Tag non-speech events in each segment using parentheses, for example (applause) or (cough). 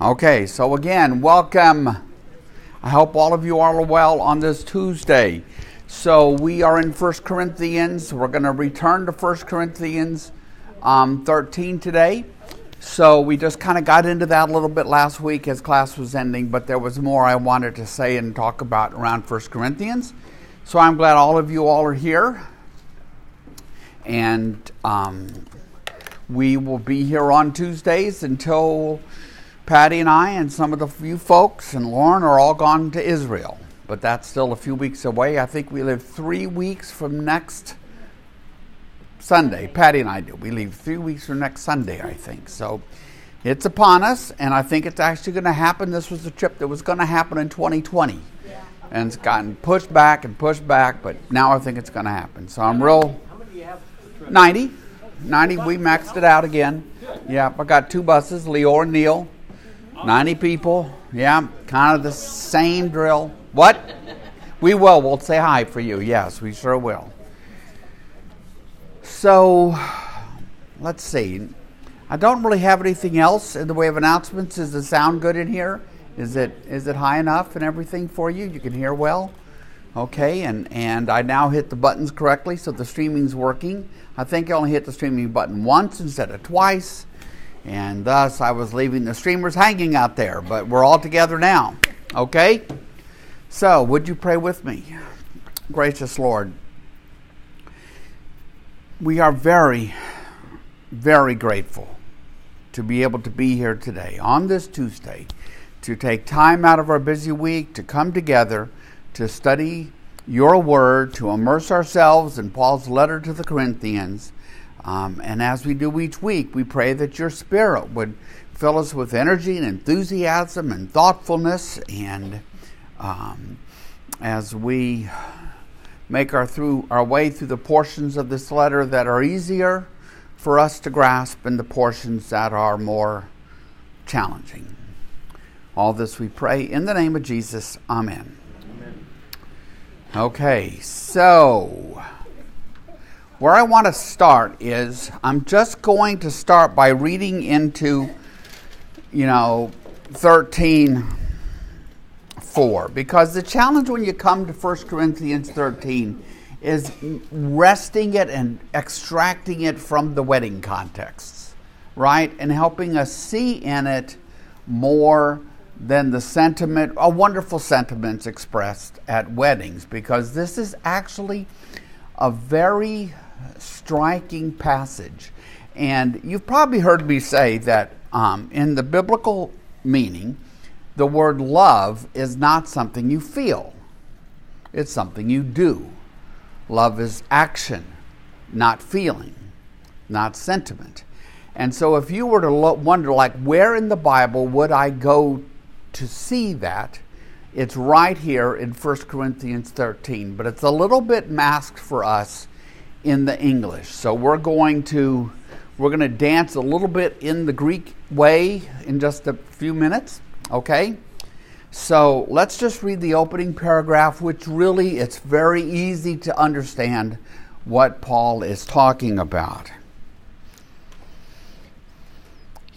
Okay, so again, welcome. I hope all of you are well on this Tuesday. So we are in 1 Corinthians. We're going to return to 1 Corinthians um, 13 today. So we just kind of got into that a little bit last week as class was ending, but there was more I wanted to say and talk about around 1 Corinthians. So I'm glad all of you all are here. And um, we will be here on Tuesdays until Patty and I and some of the few folks and Lauren are all gone to Israel, but that's still a few weeks away. I think we live three weeks from next Sunday. Patty and I do. We leave three weeks from next Sunday, I think. So it's upon us, and I think it's actually going to happen. This was a trip that was going to happen in 2020. Yeah. And it's gotten pushed back and pushed back, but now I think it's going to happen. So I'm real. How many do you have? 90. 90. We maxed it out again. Yeah, I got two buses, Leor and Neil. 90 people. Yeah, kind of the same drill. What? We will. We'll say hi for you. Yes, we sure will. So, let's see. I don't really have anything else in the way of announcements. Does the sound good in here? Is it is it high enough and everything for you? You can hear well? Okay, and, and I now hit the buttons correctly, so the streaming's working. I think I only hit the streaming button once instead of twice and thus I was leaving the streamers hanging out there, but we're all together now. Okay? So, would you pray with me? Gracious Lord, we are very, very grateful to be able to be here today on this Tuesday to take time out of our busy week to come together to study your word, to immerse ourselves in Paul's letter to the Corinthians um, and as we do each week, we pray that your Spirit would fill us with energy and enthusiasm and thoughtfulness. And um, as we make our through our way through the portions of this letter that are easier for us to grasp and the portions that are more challenging. All this we pray in the name of Jesus. Amen. Amen. Okay, so where I want to start is I'm just going to start by reading into, you know, 13 4. Because the challenge when you come to 1 Corinthians 13 is wresting it and extracting it from the wedding contexts, right? And helping us see in it more than the sentiment, a wonderful sentiments expressed at weddings, because this is actually a very striking passage. And you've probably heard me say that um, in the biblical meaning, the word love is not something you feel, it's something you do. Love is action, not feeling, not sentiment. And so, if you were to lo- wonder, like, where in the Bible would I go to see that? It's right here in 1 Corinthians 13, but it's a little bit masked for us in the English. So we're going to we're going to dance a little bit in the Greek way in just a few minutes, okay? So let's just read the opening paragraph which really it's very easy to understand what Paul is talking about.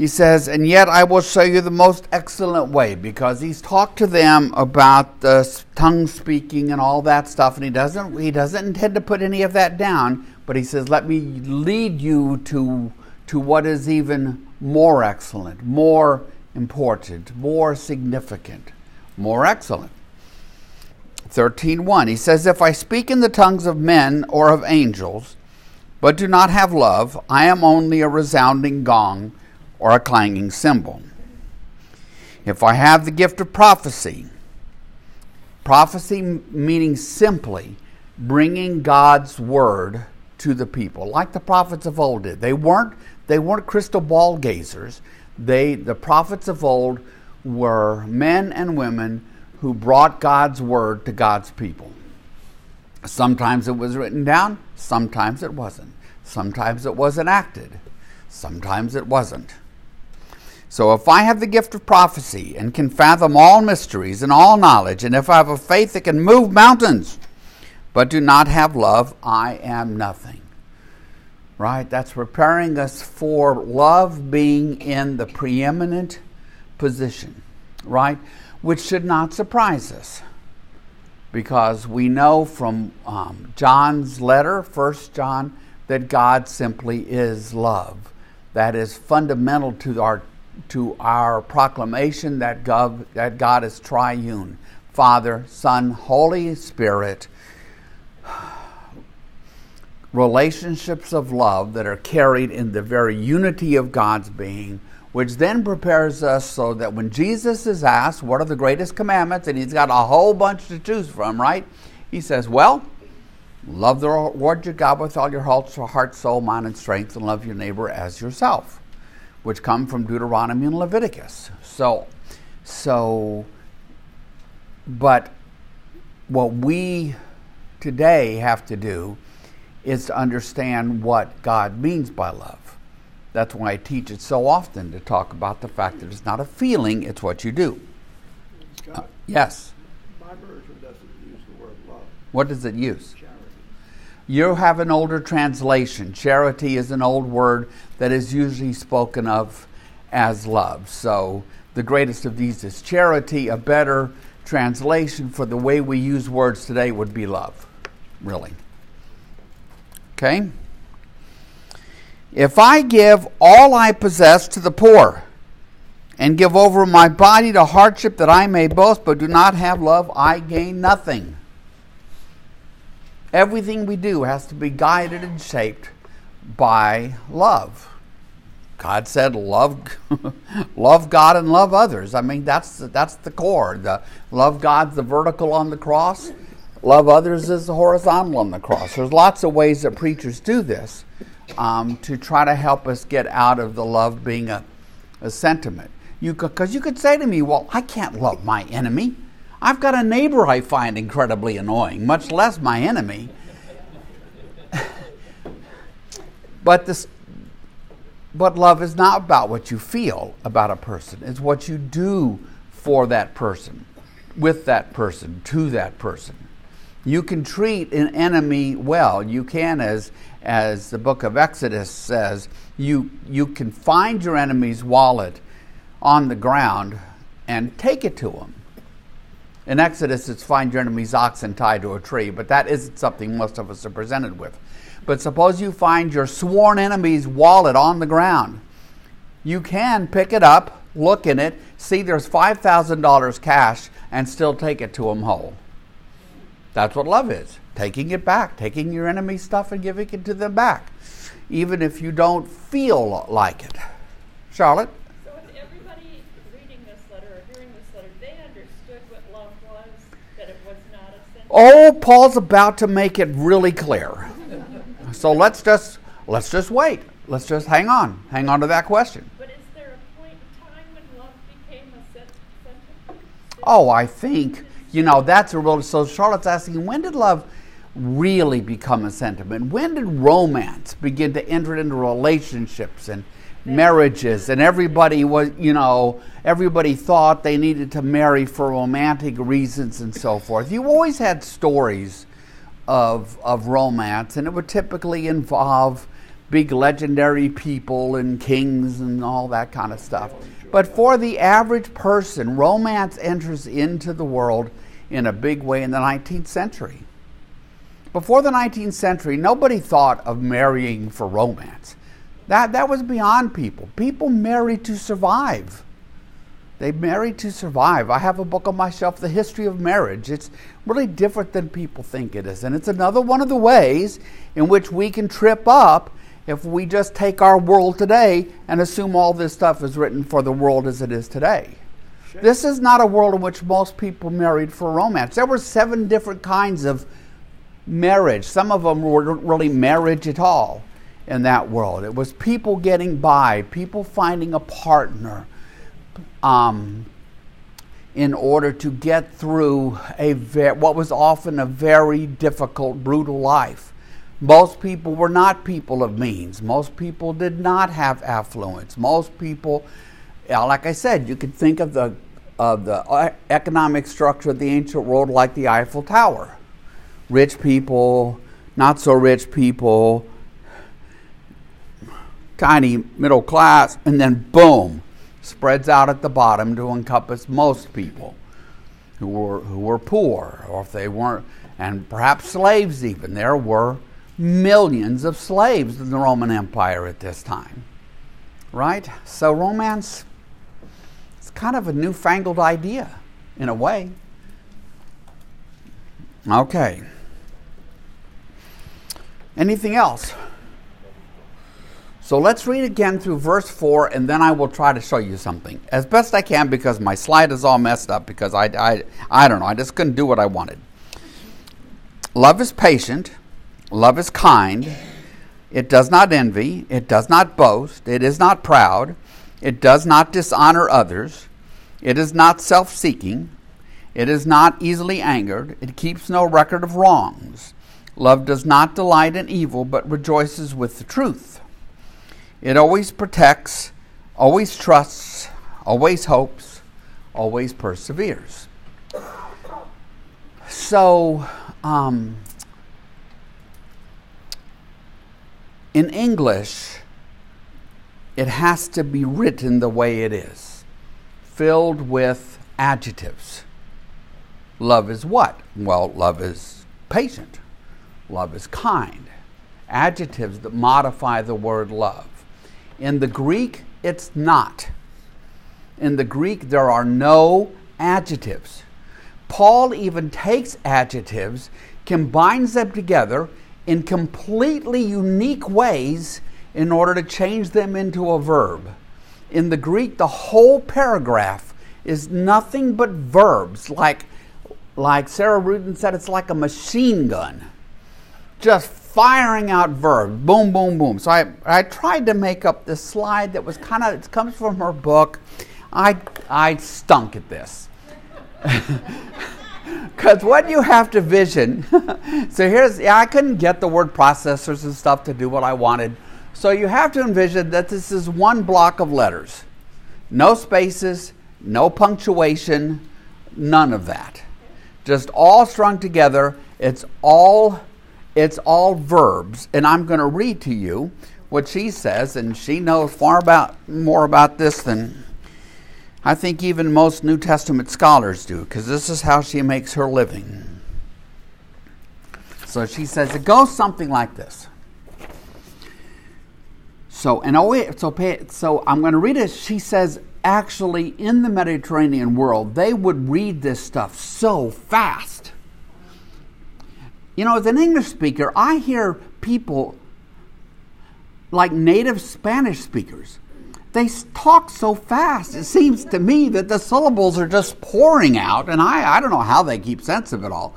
He says, And yet I will show you the most excellent way, because he's talked to them about the tongue speaking and all that stuff, and he doesn't he doesn't intend to put any of that down, but he says, Let me lead you to to what is even more excellent, more important, more significant, more excellent. 13:1 He says if I speak in the tongues of men or of angels but do not have love I am only a resounding gong or a clanging cymbal. If I have the gift of prophecy, prophecy meaning simply bringing God's word to the people, like the prophets of old did. They weren't they weren't crystal ball gazers. They the prophets of old were men and women who brought God's word to God's people. Sometimes it was written down, sometimes it wasn't. Sometimes it was enacted, sometimes it wasn't. So if I have the gift of prophecy and can fathom all mysteries and all knowledge, and if I have a faith that can move mountains, but do not have love, I am nothing. Right? That's preparing us for love being in the preeminent position, right? Which should not surprise us because we know from um, John's letter, First John, that God simply is love. That is fundamental to our to our proclamation that God, that God is triune Father, Son, Holy Spirit. Relationships of love that are carried in the very unity of God's being, which then prepares us so that when Jesus is asked, What are the greatest commandments? and he's got a whole bunch to choose from, right? He says, Well, love the Lord your God with all your heart, soul, mind, and strength, and love your neighbor as yourself which come from Deuteronomy and Leviticus. So, so, but what we today have to do is to understand what God means by love. That's why I teach it so often to talk about the fact that it's not a feeling, it's what you do. Uh, yes. My version doesn't use the word love. What does it use? You have an older translation. Charity is an old word that is usually spoken of as love. So the greatest of these is charity. A better translation for the way we use words today would be love, really. Okay? If I give all I possess to the poor and give over my body to hardship that I may boast, but do not have love, I gain nothing. Everything we do has to be guided and shaped by love. God said, "Love, (laughs) love God and love others." I mean, that's that's the core. The love God's the vertical on the cross. Love others is the horizontal on the cross. There's lots of ways that preachers do this um, to try to help us get out of the love being a, a sentiment. You because you could say to me, "Well, I can't love my enemy." I've got a neighbor I find incredibly annoying, much less my enemy. (laughs) but this but love is not about what you feel about a person. It's what you do for that person, with that person, to that person. You can treat an enemy well. You can, as as the book of Exodus says, you you can find your enemy's wallet on the ground and take it to him in Exodus, it's find your enemy's oxen tied to a tree, but that isn't something most of us are presented with. But suppose you find your sworn enemy's wallet on the ground. You can pick it up, look in it, see there's $5,000 cash, and still take it to him whole. That's what love is taking it back, taking your enemy's stuff and giving it to them back, even if you don't feel like it. Charlotte? Oh, Paul's about to make it really clear. So let's just let's just wait. Let's just hang on. Hang on to that question. But is there a point in time when love became a sentiment? Oh, I think you know that's a real. So Charlotte's asking, when did love really become a sentiment? When did romance begin to enter into relationships and marriages and everybody was you know everybody thought they needed to marry for romantic reasons and so forth. You always had stories of of romance and it would typically involve big legendary people and kings and all that kind of stuff. But for the average person romance enters into the world in a big way in the 19th century. Before the 19th century nobody thought of marrying for romance that, that was beyond people. People married to survive. They married to survive. I have a book on my shelf, The History of Marriage. It's really different than people think it is. And it's another one of the ways in which we can trip up if we just take our world today and assume all this stuff is written for the world as it is today. Sure. This is not a world in which most people married for romance. There were seven different kinds of marriage. Some of them were really marriage at all in that world. It was people getting by, people finding a partner um, in order to get through a ve- what was often a very difficult, brutal life. Most people were not people of means. Most people did not have affluence. Most people, like I said, you could think of the of the uh, economic structure of the ancient world like the Eiffel Tower. Rich people, not so rich people, tiny middle class, and then boom, spreads out at the bottom to encompass most people who were, who were poor, or if they weren't, and perhaps slaves even. There were millions of slaves in the Roman Empire at this time. Right? So romance is kind of a newfangled idea in a way. Okay. Anything else? So let's read again through verse 4 and then I will try to show you something. As best I can because my slide is all messed up because I, I, I don't know, I just couldn't do what I wanted. Love is patient, love is kind, it does not envy, it does not boast, it is not proud, it does not dishonor others, it is not self seeking, it is not easily angered, it keeps no record of wrongs. Love does not delight in evil, but rejoices with the truth. It always protects, always trusts, always hopes, always perseveres. So, um, in English, it has to be written the way it is, filled with adjectives. Love is what? Well, love is patient, love is kind. Adjectives that modify the word love. In the Greek, it's not. In the Greek, there are no adjectives. Paul even takes adjectives, combines them together in completely unique ways in order to change them into a verb. In the Greek, the whole paragraph is nothing but verbs. Like, like Sarah Ruden said, it's like a machine gun, just firing out verbs, boom, boom, boom. So I, I tried to make up this slide that was kind of, it comes from her book. I, I stunk at this. (laughs) Because what you have to vision, (laughs) so here's, yeah, I couldn't get the word processors and stuff to do what I wanted. So you have to envision that this is one block of letters. No spaces, no punctuation, none of that. Just all strung together. It's all it's all verbs. And I'm going to read to you what she says, and she knows far about more about this than I think even most New Testament scholars do, because this is how she makes her living. So she says it goes something like this. So and oh, so so I'm going to read it. She says actually in the Mediterranean world they would read this stuff so fast. You know, as an English speaker, I hear people like native Spanish speakers they talk so fast. It seems to me that the syllables are just pouring out, and I, I don't know how they keep sense of it all.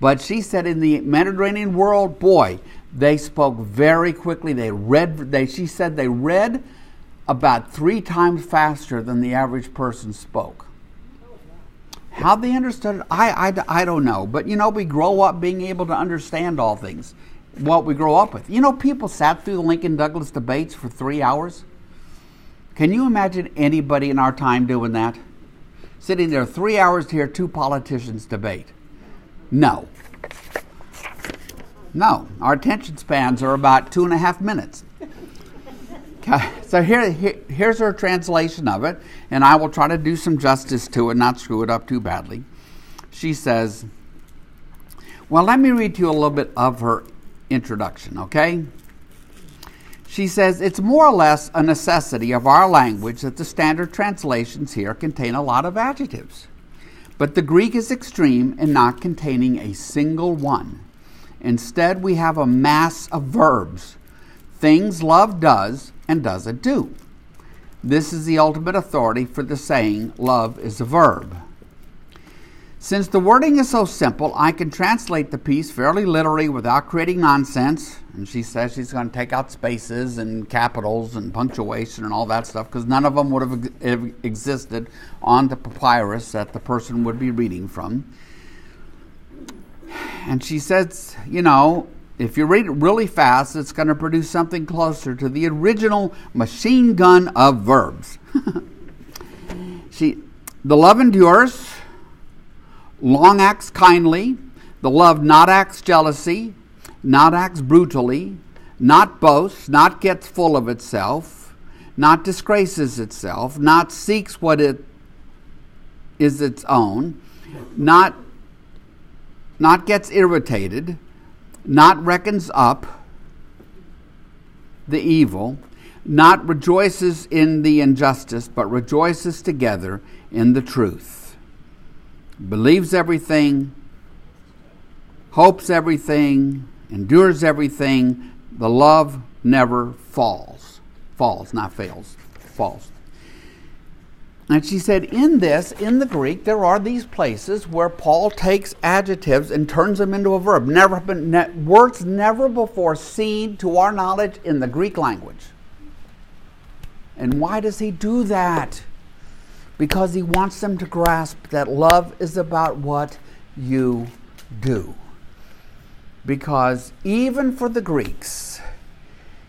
But she said in the Mediterranean world, boy, they spoke very quickly. They read, they, she said they read about three times faster than the average person spoke. How they understood it, I, I, I don't know. But you know, we grow up being able to understand all things, what we grow up with. You know, people sat through the Lincoln Douglas debates for three hours. Can you imagine anybody in our time doing that? Sitting there three hours to hear two politicians debate? No. No. Our attention spans are about two and a half minutes. Okay. So here, here, here's her translation of it, and I will try to do some justice to it, not screw it up too badly. She says, Well, let me read to you a little bit of her introduction, okay? She says it's more or less a necessity of our language that the standard translations here contain a lot of adjectives. But the Greek is extreme in not containing a single one. Instead, we have a mass of verbs things love does and doesn't do. This is the ultimate authority for the saying, love is a verb. Since the wording is so simple, I can translate the piece fairly literally without creating nonsense. And she says she's going to take out spaces and capitals and punctuation and all that stuff because none of them would have existed on the papyrus that the person would be reading from. And she says, you know, if you read it really fast, it's going to produce something closer to the original machine gun of verbs. (laughs) See, the love endures long acts kindly, the love not acts jealousy, not acts brutally, not boasts, not gets full of itself, not disgraces itself, not seeks what it is its own, not not gets irritated, not reckons up the evil, not rejoices in the injustice, but rejoices together in the truth. Believes everything, hopes everything, endures everything. The love never falls. Falls, not fails. Falls. And she said, in this, in the Greek, there are these places where Paul takes adjectives and turns them into a verb. Never been, ne- words never before seen to our knowledge in the Greek language. And why does he do that? Because he wants them to grasp that love is about what you do. Because even for the Greeks,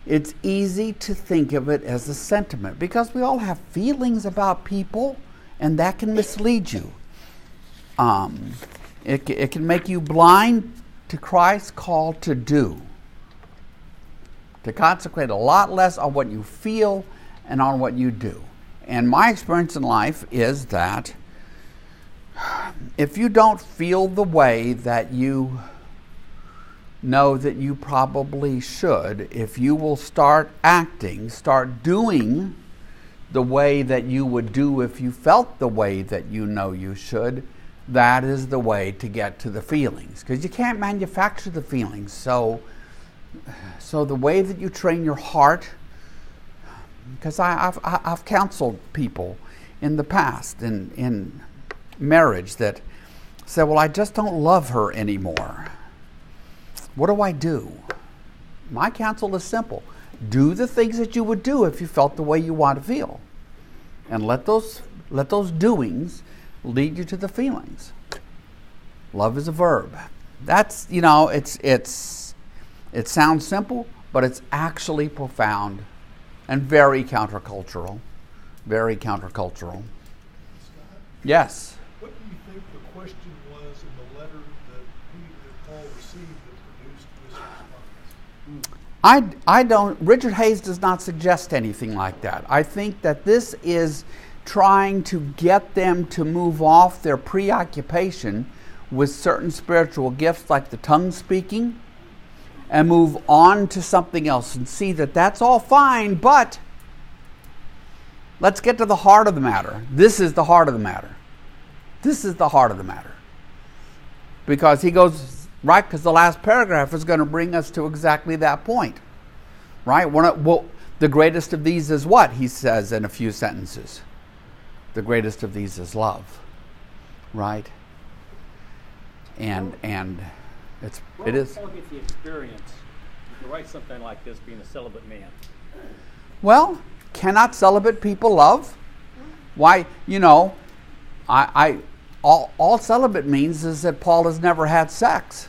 it's easy to think of it as a sentiment because we all have feelings about people and that can mislead you. Um, it, it can make you blind to Christ's call to do, to concentrate a lot less on what you feel and on what you do. And my experience in life is that if you don't feel the way that you know that you probably should if you will start acting, start doing the way that you would do if you felt the way that you know you should. That is the way to get to the feelings because you can't manufacture the feelings. So, so the way that you train your heart, because I've, I've counseled people in the past in, in marriage that said, Well, I just don't love her anymore. What do I do? My counsel is simple do the things that you would do if you felt the way you want to feel. And let those, let those doings lead you to the feelings. Love is a verb. That's, you know, it's, it's, it sounds simple, but it's actually profound and very countercultural. Very countercultural. Yes. what do you think the question was in the letter that he, that Paul received that produced this response? I, I don't, Richard Hays does not suggest anything like that. I think that this is trying to get them to move off their preoccupation with certain spiritual gifts like the tongue speaking and move on to something else and see that that's all fine, but let's get to the heart of the matter. This is the heart of the matter. This is the heart of the matter. Because he goes, right, because the last paragraph is going to bring us to exactly that point. Right? One of, well, the greatest of these is what? He says in a few sentences. The greatest of these is love. Right? And and it's Where it would get the experience to write something like this being a celibate man? Well, cannot celibate people love? Why, you know, I, I all, all celibate means is that Paul has never had sex.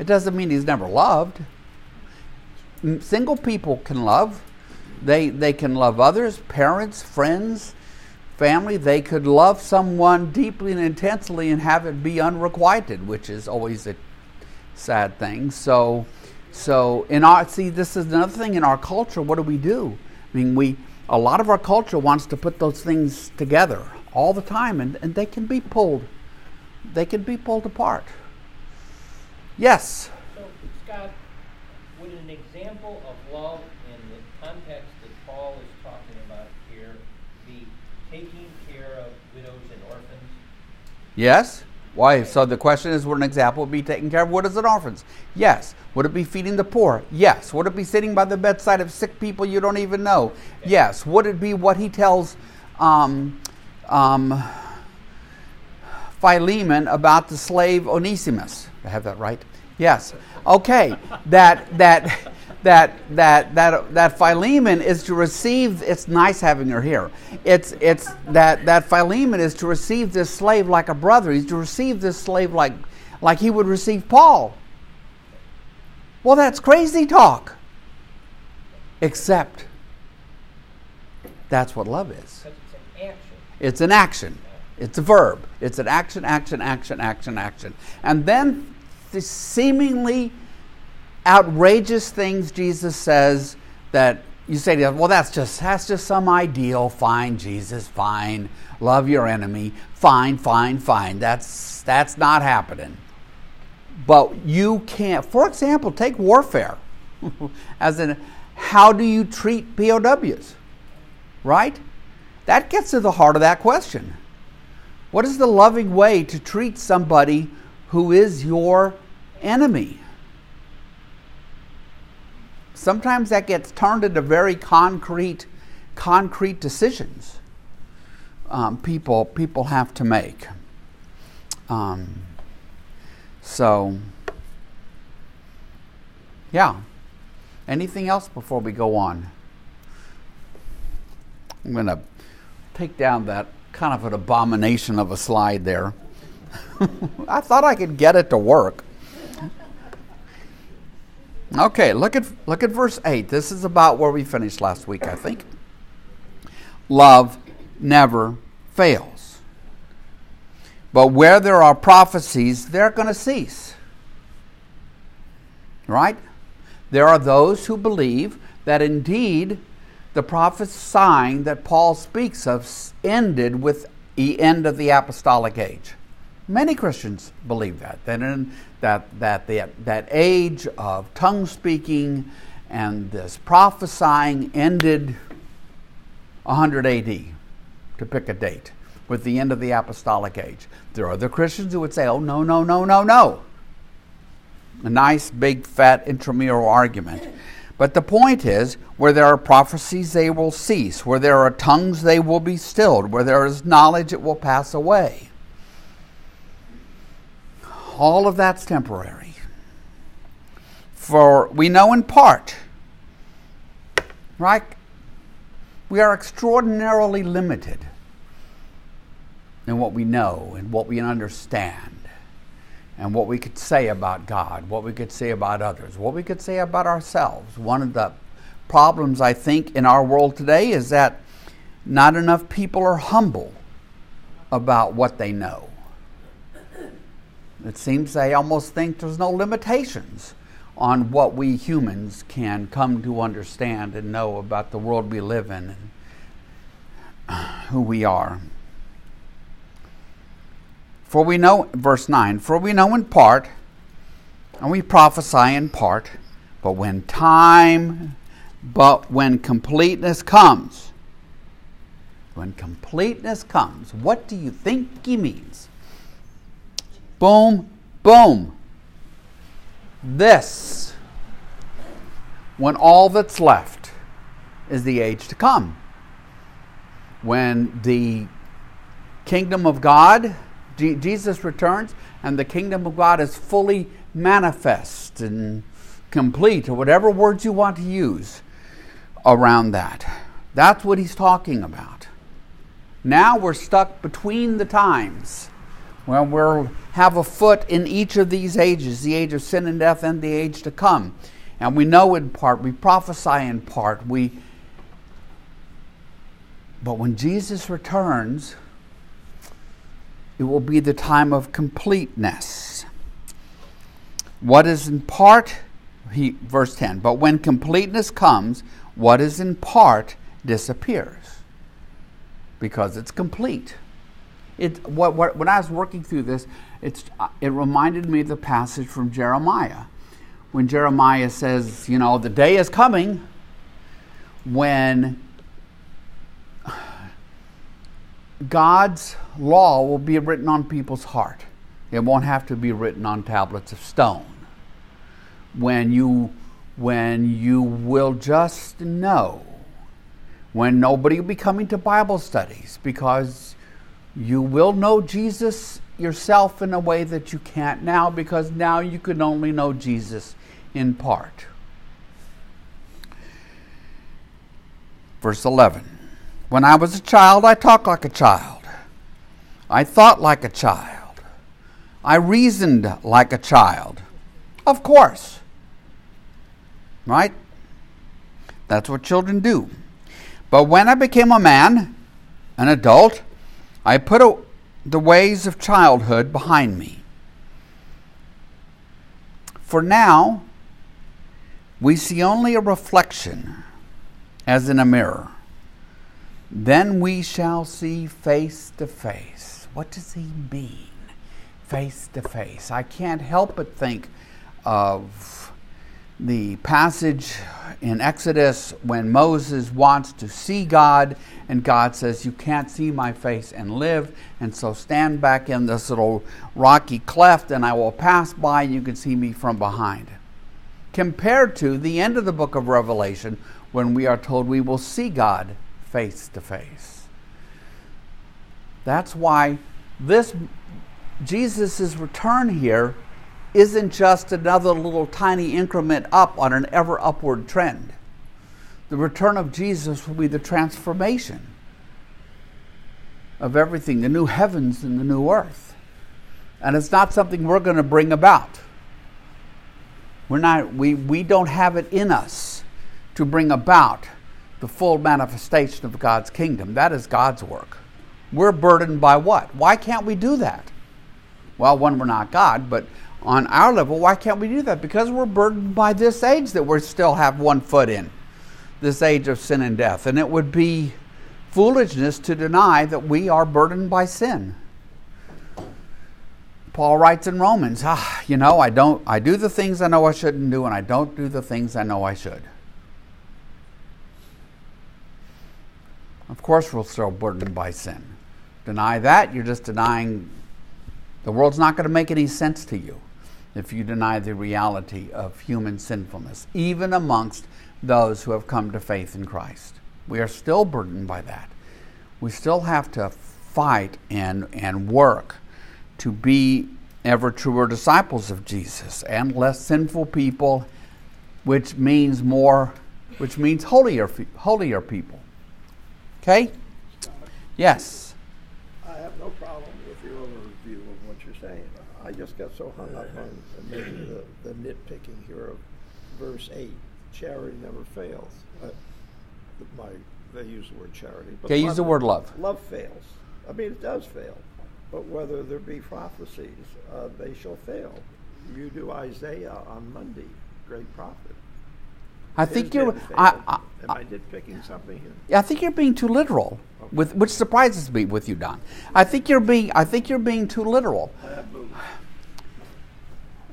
It doesn't mean he's never loved. Single people can love. They, they can love others, parents, friends, family. They could love someone deeply and intensely and have it be unrequited, which is always a sad thing. So, so in our see, this is another thing in our culture. What do we do? I mean, we a lot of our culture wants to put those things together all the time, and, and they can be pulled. They can be pulled apart. Yes. So, Scott, would an example of love in the context that Paul is talking about here be taking care of widows and orphans? Yes. Why? So the question is, would an example be taking care of widows and orphans? Yes. Would it be feeding the poor? Yes. Would it be sitting by the bedside of sick people you don't even know? Yes. Would it be what he tells um, um, Philemon about the slave Onesimus? I have that right. Yes. Okay. That that that that that that Philemon is to receive. It's nice having her here. It's it's that that Philemon is to receive this slave like a brother. He's to receive this slave like like he would receive Paul. Well, that's crazy talk. Except that's what love is. It's an action. It's an action. It's a verb. It's an action, action, action, action, action. And then the seemingly outrageous things Jesus says that you say to them, well, that's just that's just some ideal. Fine, Jesus, fine. Love your enemy. Fine, fine, fine. That's that's not happening. But you can't. For example, take warfare. (laughs) As in, how do you treat POWs? Right? That gets to the heart of that question. What is the loving way to treat somebody who is your enemy? Sometimes that gets turned into very concrete, concrete decisions. Um, people people have to make. Um, so, yeah. Anything else before we go on? I'm going to take down that kind of an abomination of a slide there. (laughs) I thought I could get it to work. Okay, look at look at verse 8. This is about where we finished last week, I think. Love never fails. But where there are prophecies, they're going to cease. Right? There are those who believe that indeed the prophesying that Paul speaks of ended with the end of the apostolic age. Many Christians believe that that in, that that the, that age of tongue speaking and this prophesying ended 100 AD, to pick a date, with the end of the apostolic age. There are other Christians who would say, "Oh no, no, no, no, no." A nice big fat intramural argument. But the point is, where there are prophecies, they will cease. Where there are tongues, they will be stilled. Where there is knowledge, it will pass away all of that's temporary. For we know in part, right? We are extraordinarily limited in what we know and what we understand and what we could say about God, what we could say about others, what we could say about ourselves. One of the problems I think in our world today is that not enough people are humble about what they know. It seems they almost think there's no limitations on what we humans can come to understand and know about the world we live in and who we are. For we know, verse 9, for we know in part, and we prophesy in part, but when time, but when completeness comes, when completeness comes, what do you think he means? Boom, boom. This, when all that's left is the age to come. When the kingdom of God, Jesus returns, and the kingdom of God is fully manifest and complete, or whatever words you want to use around that. That's what he's talking about. Now we're stuck between the times. Well, we'll have a foot in each of these ages the age of sin and death and the age to come. And we know in part, we prophesy in part, we but when Jesus returns, it will be the time of completeness. What is in part, he, verse 10, but when completeness comes, what is in part disappears because it's complete. It, what, what, when I was working through this, it's, uh, it reminded me of the passage from Jeremiah. When Jeremiah says, you know, the day is coming when God's law will be written on people's heart. It won't have to be written on tablets of stone. When you, when you will just know, when nobody will be coming to Bible studies because you will know Jesus yourself in a way that you can't now because now you can only know Jesus in part. Verse 11 When I was a child, I talked like a child. I thought like a child. I reasoned like a child. Of course. Right? That's what children do. But when I became a man, an adult, I put a, the ways of childhood behind me. For now, we see only a reflection, as in a mirror. Then we shall see face to face. What does he mean? Face to face. I can't help but think of the passage in Exodus when Moses wants to see God, and God says, You can't see my face and live, and so stand back in this little rocky cleft, and I will pass by, and you can see me from behind. Compared to the end of the book of Revelation, when we are told we will see God face to face. That's why this Jesus' return here isn't just another little tiny increment up on an ever upward trend. The return of Jesus will be the transformation of everything, the new heavens and the new earth. And it's not something we're going to bring about. We're not, we, we don't have it in us to bring about the full manifestation of God's kingdom. That is God's work. We're burdened by what? Why can't we do that? Well, one, we're not God, but on our level, why can't we do that? Because we're burdened by this age that we still have one foot in, this age of sin and death. And it would be foolishness to deny that we are burdened by sin. Paul writes in Romans, ah, you know, I don't I do the things I know I shouldn't do and I don't do the things I know I should. Of course we're still burdened by sin. Deny that, you're just denying the world's not going to make any sense to you if you deny the reality of human sinfulness, even amongst those who have come to faith in Christ. We are still burdened by that. We still have to fight and, and work to be ever truer disciples of Jesus and less sinful people, which means more, which means holier, holier people. Okay? Yes. I have no problem with your overview of what you're saying. I just got so hung up on maybe the, the nitpicking here of verse 8 charity never fails. Uh, my, they use the word charity. But okay, use the word love. Love fails. I mean, it does fail. But whether there be prophecies, uh, they shall fail. You do Isaiah on Monday, great prophet. I think you're. I, I, Am I nitpicking something here? I think you're being too literal, okay. with which surprises me with you, Don. I think you're being. I think you're being too literal.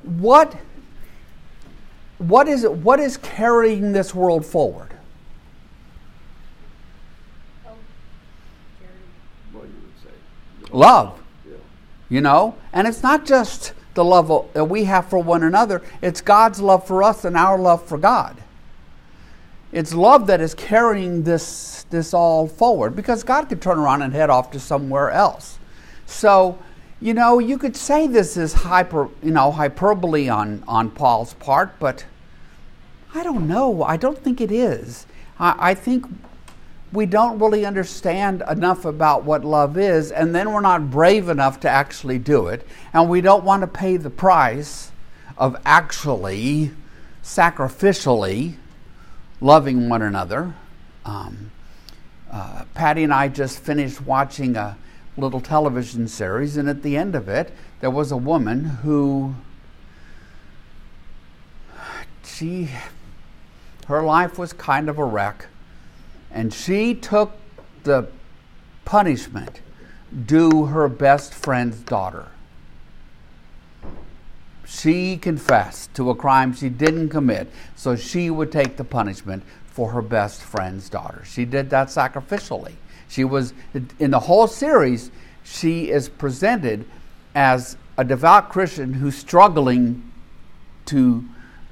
What? what, is, what is carrying this world forward? Love. You know, and it's not just the love that we have for one another. It's God's love for us and our love for God. It's love that is carrying this, this all forward because God could turn around and head off to somewhere else. So, you know, you could say this is hyper, you know, hyperbole on, on Paul's part, but I don't know. I don't think it is. I, I think we don't really understand enough about what love is, and then we're not brave enough to actually do it, and we don't want to pay the price of actually sacrificially loving one another. Um, uh, Patty and I just finished watching a little television series, and at the end of it, there was a woman who she her life was kind of a wreck, and she took the punishment due her best friend's daughter. She confessed to a crime she didn't commit, so she would take the punishment for her best friend's daughter. She did that sacrificially. She was, in the whole series, she is presented as a devout Christian who's struggling to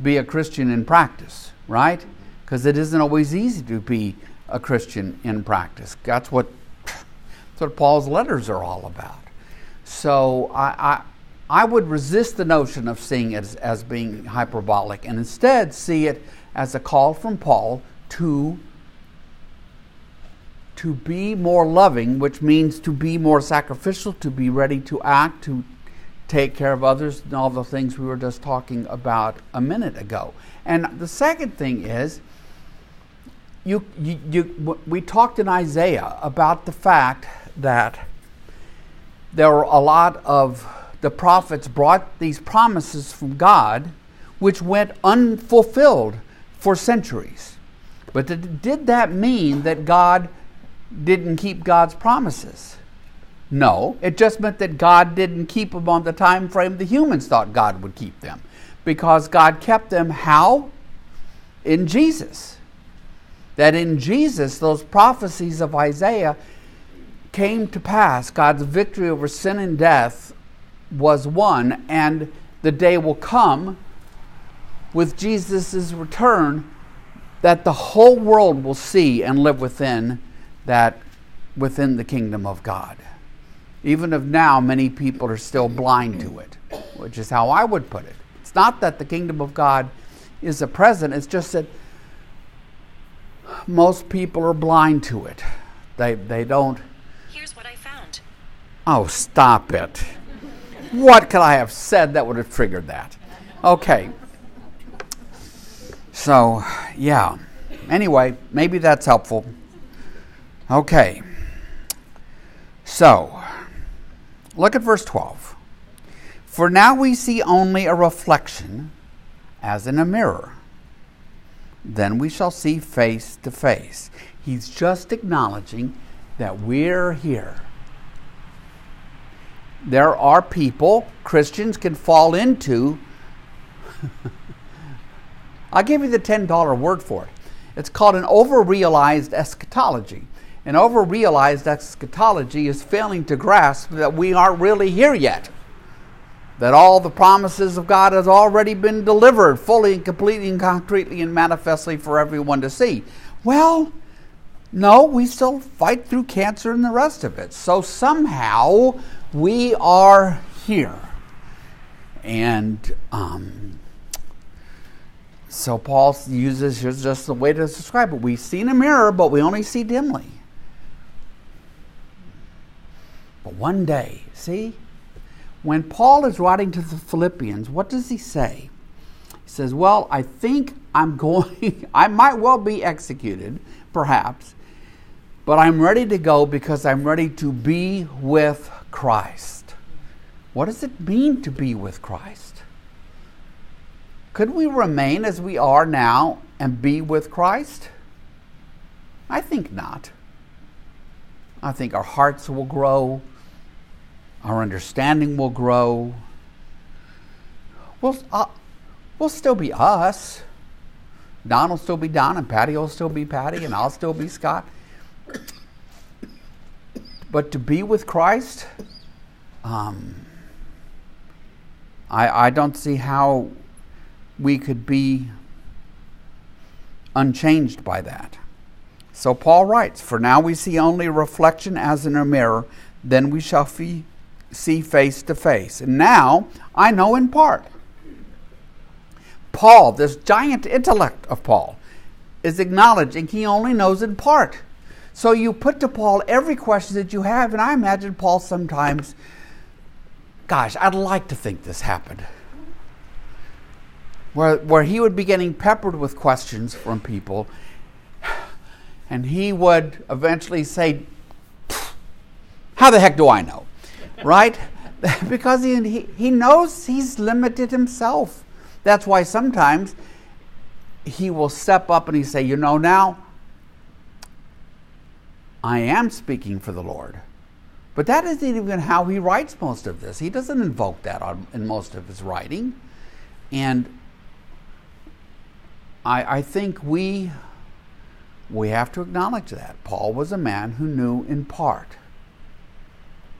be a Christian in practice, right? Because it isn't always easy to be a Christian in practice. That's what, that's what Paul's letters are all about. So I, I would resist the notion of seeing it as, as, being hyperbolic and instead see it as a call from Paul to, to be more loving, which means to be more sacrificial, to be ready to act, to take care of others, and all the things we were just talking about a minute ago. And the second thing is, you, you, you, we talked in Isaiah about the fact that there were a lot of the prophets brought these promises from God, which went unfulfilled for centuries. But did that mean that God didn't keep God's promises? No, it just meant that God didn't keep them on the time frame the humans thought God would keep them. Because God kept them how? In Jesus. That in Jesus, those prophecies of Isaiah came to pass. God's victory over sin and death was won, and the day will come with Jesus' return that the whole world will see and live within that within the kingdom of God. Even if now many people are still blind to it, which is how I would put it. It's not that the kingdom of God is a present, it's just that most people are blind to it. They, they don't. Here's what I found. Oh, stop it. What could I have said that would have triggered that? Okay. So, yeah. Anyway, maybe that's helpful. Okay. So, look at verse 12. For now we see only a reflection as in a mirror. Then we shall see face to face. He's just acknowledging that we're here. There are people, Christians can fall into. (laughs) I'll give you the $10 word for it. It's called an overrealized eschatology. An overrealized eschatology is failing to grasp that we aren't really here yet. That all the promises of God has already been delivered fully and completely and concretely and manifestly for everyone to see. Well, no, we still fight through cancer and the rest of it. So somehow we are here. And um, so Paul uses here's just the way to describe it. We see in a mirror, but we only see dimly. But one day, see, when Paul is writing to the Philippians, what does he say? He says, Well, I think I'm going, (laughs) I might well be executed, perhaps, but I'm ready to go because I'm ready to be with Christ. What does it mean to be with Christ? Could we remain as we are now and be with Christ? I think not. I think our hearts will grow, our understanding will grow. We'll, uh, we'll still be us. Don will still be Don, and Patty will still be Patty, and I'll still be Scott. But to be with Christ, um, I, I don't see how we could be unchanged by that. So Paul writes, For now we see only reflection as in a mirror, then we shall fee, see face to face. And now I know in part. Paul, this giant intellect of Paul, is acknowledging he only knows in part. So you put to Paul every question that you have, and I imagine Paul sometimes, gosh, I'd like to think this happened. Where, where he would be getting peppered with questions from people, and he would eventually say, How the heck do I know? Right? (laughs) because he, he, he knows he's limited himself. That's why sometimes he will step up and he say, You know, now I am speaking for the Lord. But that isn't even how he writes most of this. He doesn't invoke that on, in most of his writing. And I, I think we, we have to acknowledge that. Paul was a man who knew in part.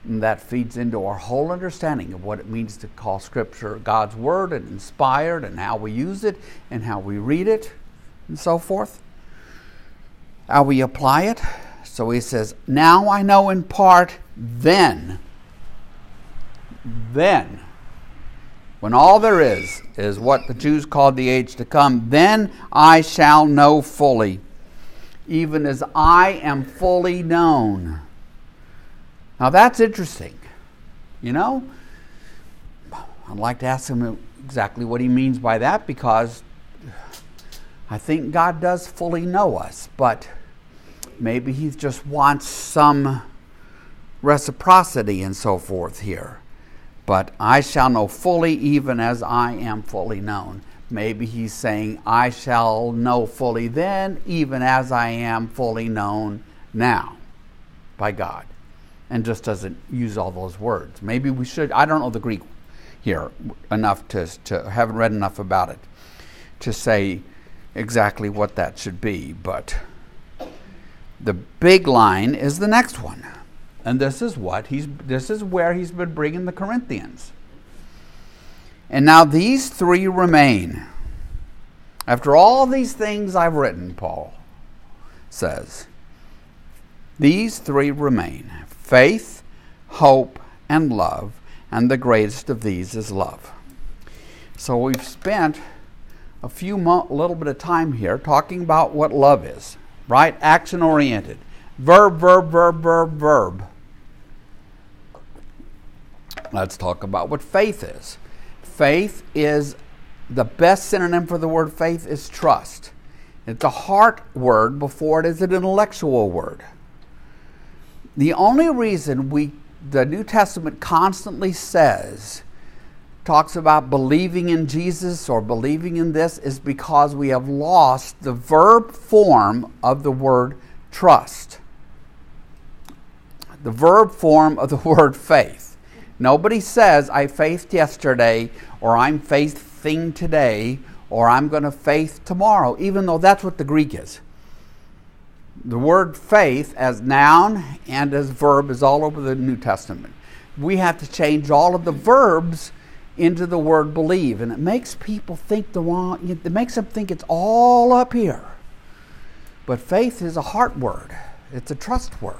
And that feeds into our whole understanding of what it means to call Scripture God's Word and inspired, and how we use it, and how we read it, and so forth, how we apply it. So he says, Now I know in part, then, then, when all there is is what the Jews called the age to come, then I shall know fully, even as I am fully known. Now that's interesting. You know, I'd like to ask him exactly what he means by that because I think God does fully know us, but maybe he just wants some reciprocity and so forth here. But I shall know fully, even as I am fully known. Maybe he's saying, I shall know fully then, even as I am fully known now by God. And just doesn't use all those words. Maybe we should, I don't know the Greek here enough to, to haven't read enough about it to say exactly what that should be, but the big line is the next one. And this is what he's this is where he's been bringing the Corinthians. And now these three remain. After all these things I've written, Paul says, these three remain faith, hope, and love, and the greatest of these is love. So we've spent a few mo- little bit of time here talking about what love is, right? Action oriented. Verb, verb, verb, verb, verb. Let's talk about what faith is. Faith is the best synonym for the word faith is trust. It's a heart word before it is an intellectual word. The only reason we the New Testament constantly says talks about believing in Jesus or believing in this is because we have lost the verb form of the word trust. The verb form of the (laughs) word faith. Nobody says, I faithed yesterday, or I'm faithing today, or I'm going to faith tomorrow, even though that's what the Greek is. The word faith as noun and as verb is all over the New Testament. We have to change all of the verbs into the word believe, and it makes people think the wrong, it makes them think it's all up here. But faith is a heart word, it's a trust word.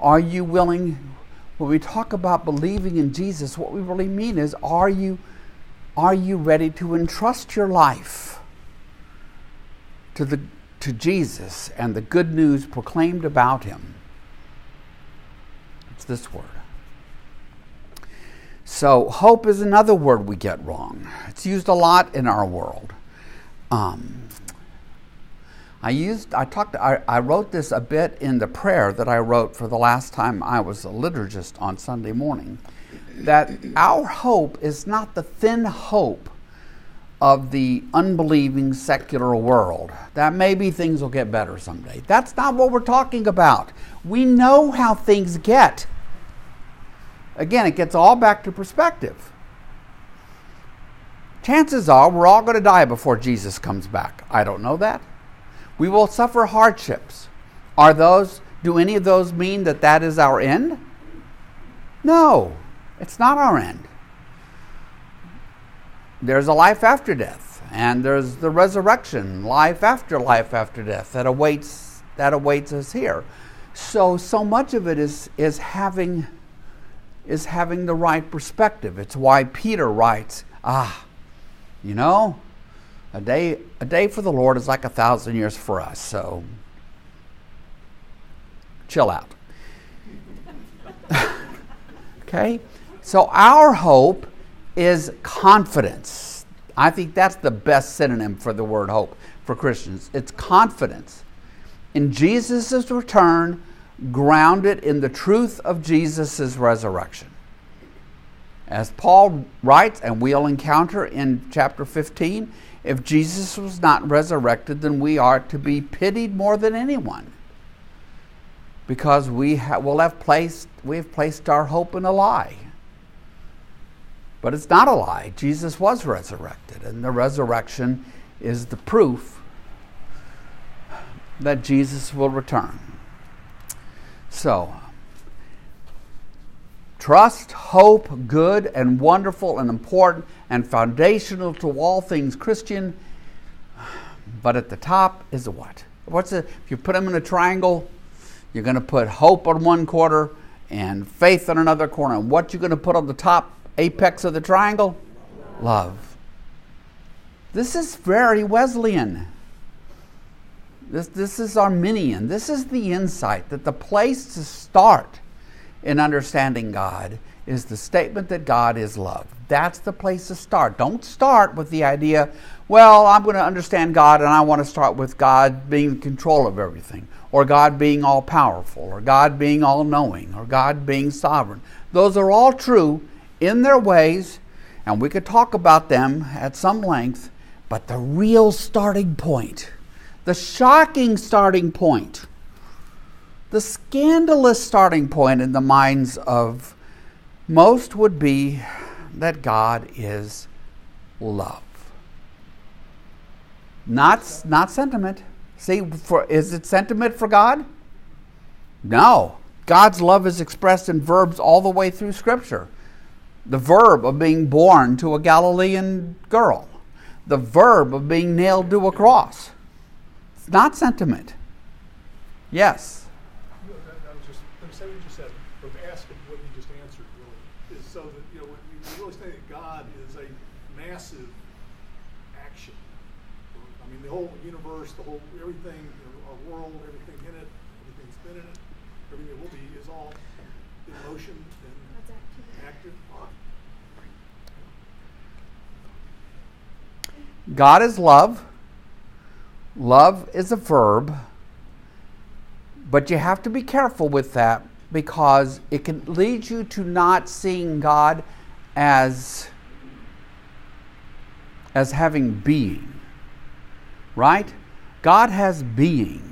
Are you willing, when we talk about believing in Jesus, what we really mean is are you, are you ready to entrust your life to, the, to Jesus and the good news proclaimed about him? It's this word. So, hope is another word we get wrong. It's used a lot in our world. Um, I used, I talked, I, I wrote this a bit in the prayer that I wrote for the last time I was a liturgist on Sunday morning. That our hope is not the thin hope of the unbelieving secular world. That maybe things will get better someday. That's not what we're talking about. We know how things get. Again, it gets all back to perspective. Chances are we're all going to die before Jesus comes back. I don't know that. We will suffer hardships. Are those do any of those mean that that is our end? No. It's not our end. There's a life after death, and there's the resurrection, life after life after death that awaits that awaits us here. So so much of it is is having is having the right perspective. It's why Peter writes, ah, you know, a day a day for the Lord is like a thousand years for us. So chill out. (laughs) okay? So our hope is confidence. I think that's the best synonym for the word hope for Christians. It's confidence in Jesus' return grounded in the truth of Jesus' resurrection. As Paul writes, and we'll encounter in chapter 15, if Jesus was not resurrected, then we are to be pitied more than anyone. Because we ha- will have placed, we have placed our hope in a lie. But it's not a lie. Jesus was resurrected, and the resurrection is the proof that Jesus will return. So, trust, hope, good and wonderful and important and foundational to all things Christian. But at the top is a what? What's the, if you put them in a triangle, you're going to put hope on one quarter and faith on another corner. And what you're going to put on the top apex of the triangle? Love. This is very Wesleyan. This, this is Arminian. This is the insight that the place to start in understanding God is the statement that God is love. That's the place to start. Don't start with the idea, well, I'm going to understand God and I want to start with God being in control of everything, or God being all powerful, or God being all knowing, or God being sovereign. Those are all true in their ways, and we could talk about them at some length, But the real starting point, the shocking starting point, the scandalous starting point in the minds of most would be that God is love. Not, not sentiment. See, for, is it sentiment for God? No. God's love is expressed in verbs all the way through Scripture. The verb of being born to a Galilean girl, the verb of being nailed to a cross. It's not sentiment. Yes. You know, that, that was just, let me say what you just said, from asking what you just answered really, is so that, you know, when you really say that God is a massive action. I mean, the whole universe, the whole, everything, you know, our world, everything in it, everything that's been in it, everything that will be, is all in motion and That's active. active. God is love. Love is a verb. But you have to be careful with that because it can lead you to not seeing God as as having being. Right? God has being.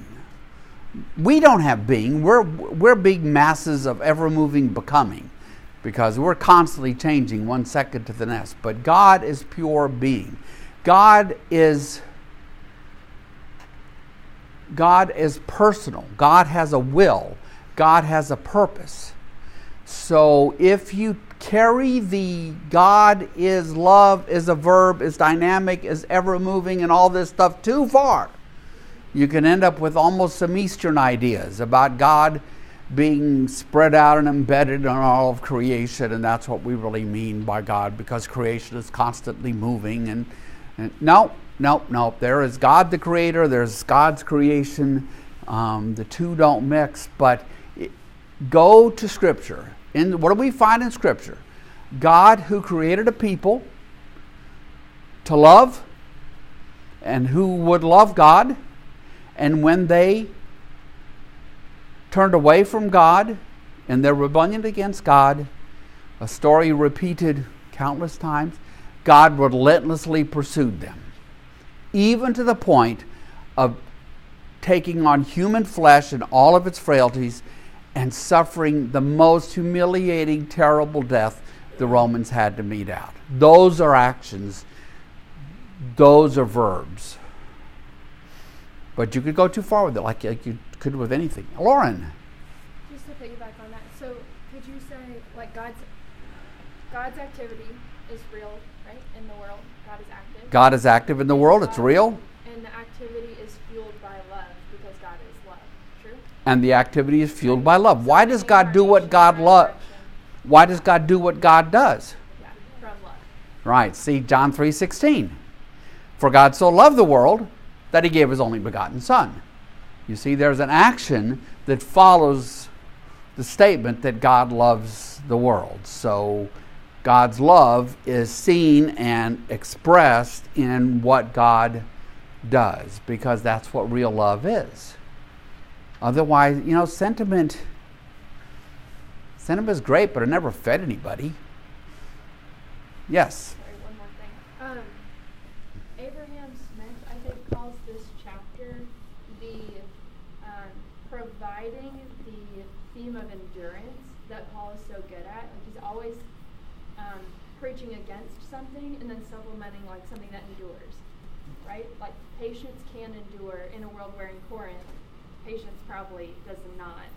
We don't have being. We're we're big masses of ever moving becoming because we're constantly changing one second to the next. But God is pure being. God is God is personal. God has a will. God has a purpose. So if you carry the God is love, is a verb, is dynamic, is ever moving, and all this stuff too far, you can end up with almost some Eastern ideas about God being spread out and embedded in all of creation, and that's what we really mean by God because creation is constantly moving. And, and no, no, no. There is God the creator, there's God's creation. Um, the two don't mix, but go to Scripture. In, what do we find in Scripture? God who created a people to love and who would love God, and when they turned away from God in their rebellion against God, a story repeated countless times, God relentlessly pursued them, even to the point of taking on human flesh and all of its frailties and suffering the most humiliating, terrible death the Romans had to mete out. Those are actions, those are verbs. But you could go too far with it, like, like you could with anything. Lauren. Just to piggyback on that, so could you say like God's God's activity is real, right? In the world, God is active. God is active in the world, it's real. And the activity is fueled by love because God is love. True. And the activity is fueled by love. Why does God do what God loves? Why does God do what God does? Yeah, from love. Right. See John 3:16. For God so loved the world that he gave his only begotten son. You see there's an action that follows the statement that God loves the world. So God's love is seen and expressed in what God does because that's what real love is. Otherwise, you know, sentiment sentiment is great, but it never fed anybody. Yes. Sorry, one more thing. Um, Abraham Smith, I think, calls this chapter the um, providing the theme of endurance that Paul is so good at. Like he's always um, preaching against something and then supplementing like something that endures, right? Like patience can endure in a world where in Corinth, patience probably does not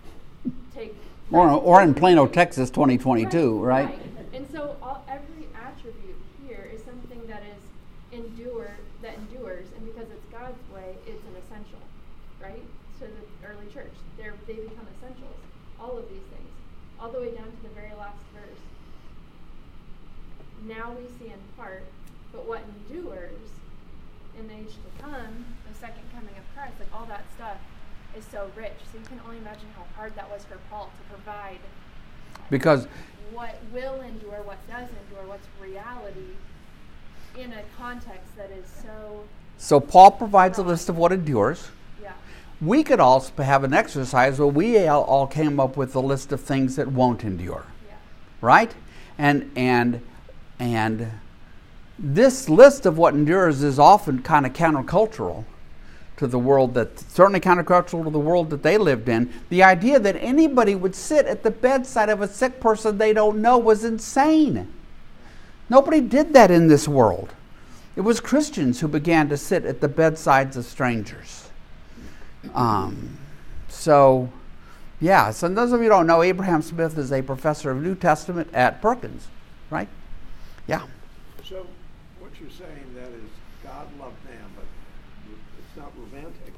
take. Or, or in Plano, Texas, 2022, right? And so all, every attribute here is something that is endure that endures, and because it's God's way, it's an essential, right? To the early church, they they become essentials. All of these things, all the way down to the very last verse. Now we see in part, but what endures in the age to come, the second coming of Christ, like all that stuff is so rich. So you can only imagine how hard that was for Paul to provide Because what will endure, what does endure, what's reality in a context that is so, so Paul provides a list of what endures. yeah. We could also have an exercise where we all- all came up with a list of things that won't endure, Yeah. right? And and and this list of what endures is often kind of countercultural to the world that certainly countercultural to the world that they lived in. The idea that anybody would sit at the bedside of a sick person they don't know was insane. Nobody did that in this world. It was Christians who began to sit at the bedsides of strangers. Um, so, yeah, so those of you who don't know, Abraham Smith is a professor of New Testament at Perkins, right? Yeah. So what you're saying that is God loved man, but it's not romantic.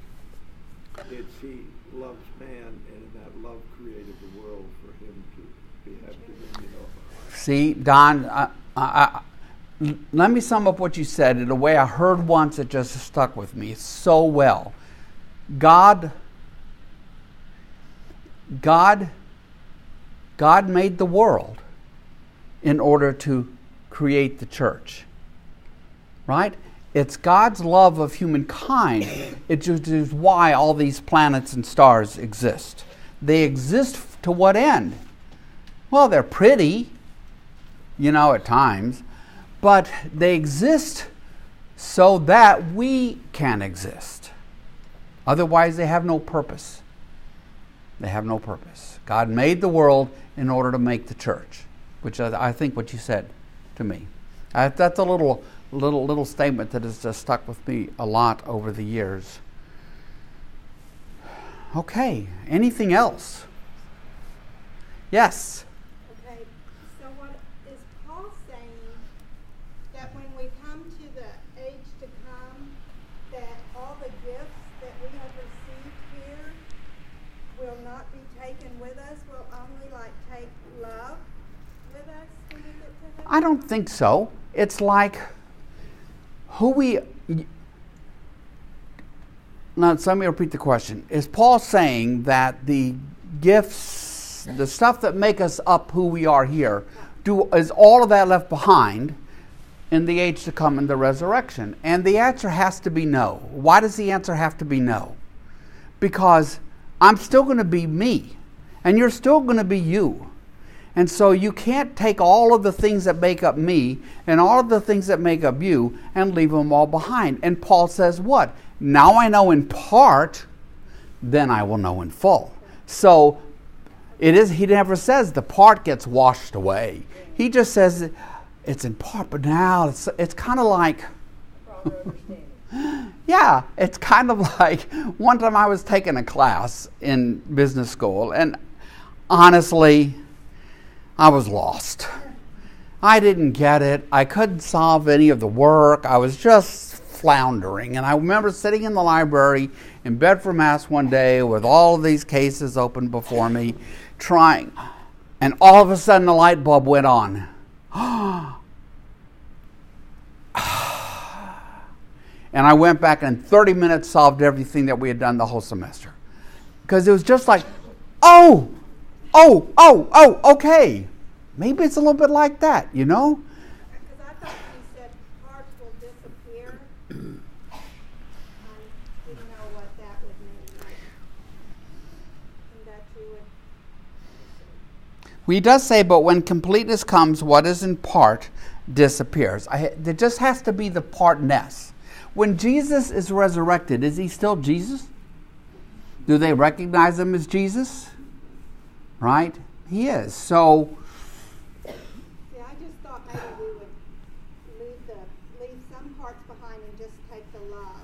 It's he loves man, and in that love created the world for him to be have dominion over. See, Don, I, I, I, let me sum up what you said in a way I heard once that just stuck with me so well. God, God, God made the world in order to create the church. Right? It's God's love of humankind. It is why all these planets and stars exist. They exist to what end? Well, they're pretty, you know, at times, but they exist so that we can exist. Otherwise, they have no purpose. They have no purpose. God made the world in order to make the church, which I think what you said to me. That's a little, little, little statement that has just stuck with me a lot over the years. Okay, anything else? Yes. Okay, so what is Paul saying that when we come to the age to come, that all the gifts that we have received here will not be taken with us, will only like take love with us when we get to heaven? I don't think so. It's like who we. Now, let me repeat the question. Is Paul saying that the gifts, the stuff that make us up who we are here, do is all of that left behind in the age to come in the resurrection? And the answer has to be no. Why does the answer have to be no? Because I'm still going to be me, and you're still going to be you. And so you can't take all of the things that make up me and all of the things that make up you and leave them all behind. And Paul says, What? Now I know in part, then I will know in full. So it is, he never says the part gets washed away. He just says it's in part, but now it's, it's kind of like. (laughs) yeah, it's kind of like one time I was taking a class in business school, and honestly, I was lost. I didn't get it. I couldn't solve any of the work. I was just floundering. And I remember sitting in the library in Bedford, Mass. one day with all of these cases open before me, trying. And all of a sudden, the light bulb went on. (gasps) and I went back and in 30 minutes solved everything that we had done the whole semester. Because it was just like, oh, oh, oh, oh, okay. Maybe it's a little bit like that, you know? Because I thought you said parts will disappear. I didn't know what that would mean. like, And that you would, He does say, but when completeness comes, what is in part disappears. I, there just has to be the partness. When Jesus is resurrected, is he still Jesus? Do they recognize him as Jesus? Right? He is. So, see, I just thought maybe we would leave the, leave some parts behind and just take the love.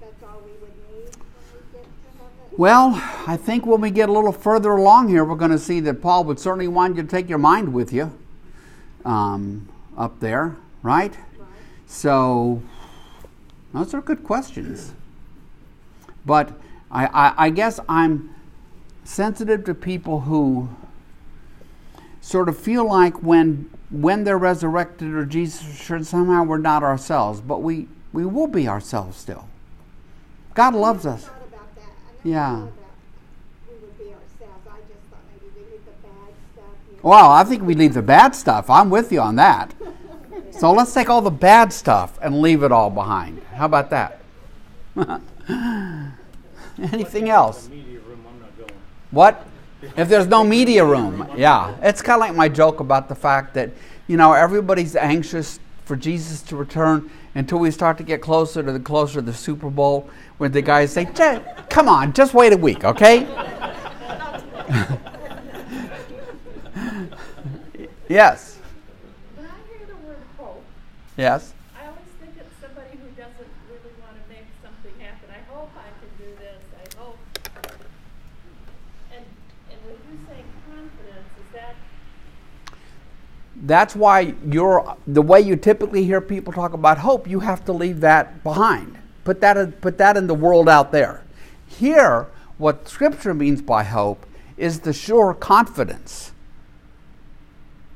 That's all we would need when we get to heaven. well, I think when we get a little further along here, we're going to see that Paul would certainly want you to take your mind with you um, up there, right? So, those are good questions. But I, I, I guess I'm sensitive to people who sort of feel like when when they're resurrected or Jesus should somehow we're not ourselves, but we, we will be ourselves still. God loves us. thought about that. I never Yeah. thought about we would be ourselves. I just thought maybe we leave the bad stuff. Well, I think we leave the bad stuff. I'm with you on that. (laughs) So let's take all the bad stuff and leave it all behind. How about that? (laughs) Anything else? Media room, I'm not going. What? If there's no media room, yeah. It's kind of like my joke about the fact that, you know, everybody's anxious for Jesus to return until we start to get closer to the closer to the Super Bowl, when the guys say, "Come on, just wait a week, okay?" (laughs) yes, When I hear the word hope, yes. I always think it's somebody who doesn't really want to make something happen. I hope I can do this. I hope. And and with you saying confidence, is that That's why you're the way you typically hear people talk about hope. You have to leave that behind. Put that in, put that in the world out there. Here, what Scripture means by hope is the sure confidence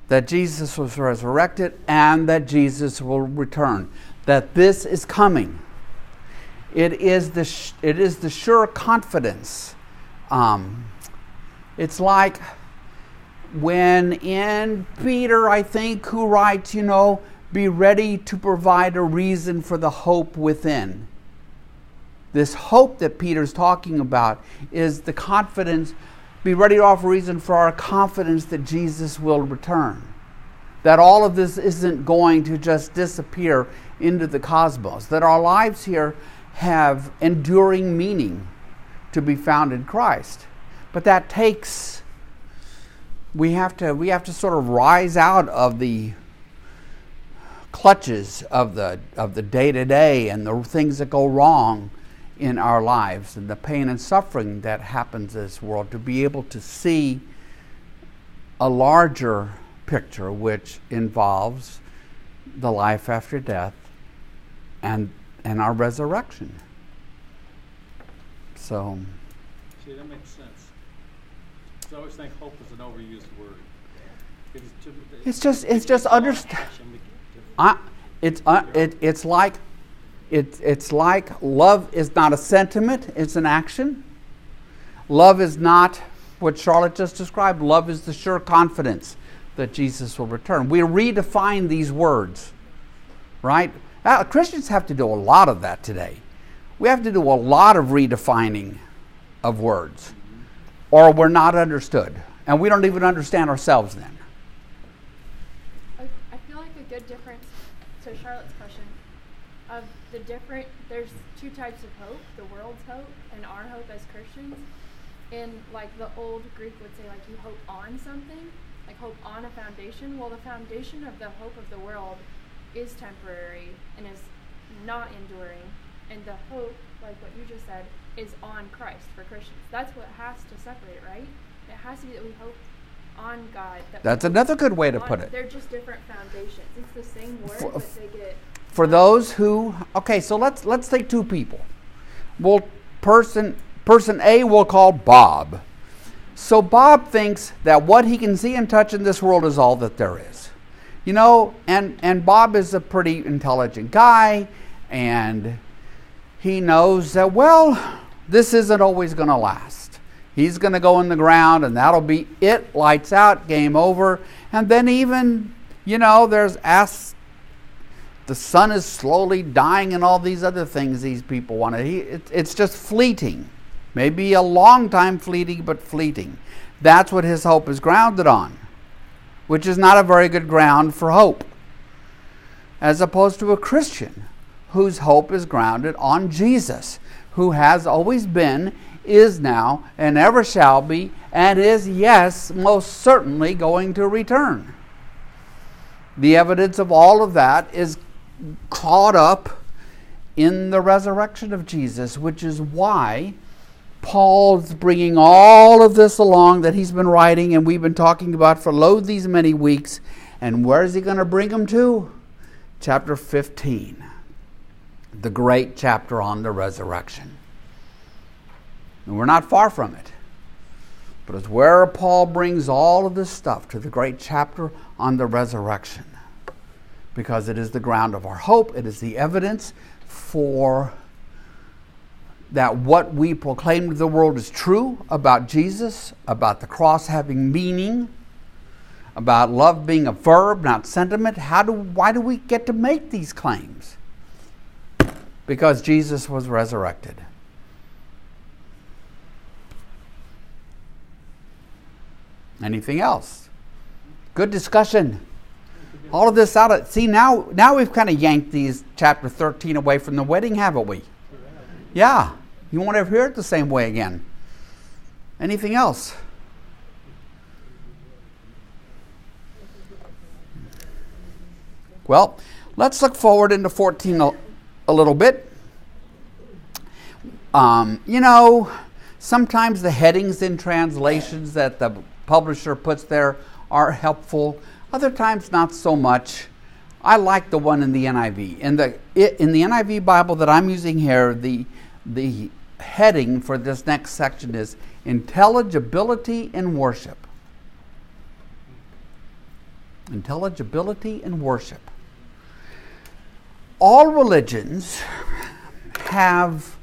that Jesus was resurrected and that Jesus will return. That this is coming. It is the it is the sure confidence. Um, it's like when in Peter, I think, who writes, you know, be ready to provide a reason for the hope within. This hope that Peter's talking about is the confidence, be ready to offer reason for our confidence that Jesus will return. That all of this isn't going to just disappear into the cosmos, that our lives here have enduring meaning to be found in Christ. But that takes we have to we have to sort of rise out of the clutches of the of the day to day and the things that go wrong in our lives and the pain and suffering that happens in this world to be able to see a larger picture which involves the life after death and and our resurrection. So See, that makes I always think hope is an overused word. It is to- It's just- it's just underst- action to- I, it's uh, it, it's like it, it's like love is not a sentiment it's an action. Love is not what charlotte just described. Love is the sure confidence that jesus will return. We redefine these words right? Uh, christians have to do a lot of that today. We have to do a lot of redefining of words or we're not understood and we don't even understand ourselves then I, feel like a good difference to Charlotte's question of the different there's two types of hope, the world's hope and our hope as Christians. And like the old Greek would say like you hope on something, like hope on a foundation. Well the foundation of the hope of the world is temporary and is not enduring. And the hope, like what you just said, is on Christ for Christians. That's what has to separate, right? It has to be that we hope on God. That That's another good way to on- put it. They're just different foundations. It's the same word, For- but they get. for those who okay so let's let's take two people well person person a we'll call bob so bob thinks that what he can see and touch in this world is all that there is you know and and bob is a pretty intelligent guy and he knows that well this isn't always going to last. He's going to go in the ground and that'll be it lights out game over. And then even you know there's ask the sun is slowly dying and all these other things these people want to it, it's just fleeting. Maybe a long time fleeting but fleeting. That's what his hope is grounded on which is not a very good ground for hope as opposed to a christian whose hope is grounded on jesus who has always been is now and ever shall be and is yes most certainly going to return the evidence of all of that is caught up in the resurrection of Jesus, which is why Paul's bringing all of this along that he's been writing and we've been talking about for lo these many weeks. And where is he going to bring them to? Chapter 15, the great chapter on the resurrection. And we're not far from it. But it's where Paul brings all of this stuff to the great chapter on the resurrection because it is the ground of our hope. It is the evidence for that what we proclaim to the world is true about Jesus, about the cross having meaning, about love being a verb, not sentiment. How do why do we get to make these claims? Because Jesus was resurrected. Anything else? Good discussion. All of this out of see now now we've kind of yanked these chapter 13 away from the wedding, haven't we? Yeah. You won't ever hear it the same way again. Anything else? Well, let's look forward into 14 a, little bit. Um, you know, sometimes the headings in translations that the publisher puts there are helpful, other times not so much. I like the one in the NIV. In the in the NIV Bible that I'm using here, the the heading for this next section is intelligibility in worship. Intelligibility in worship. All religions have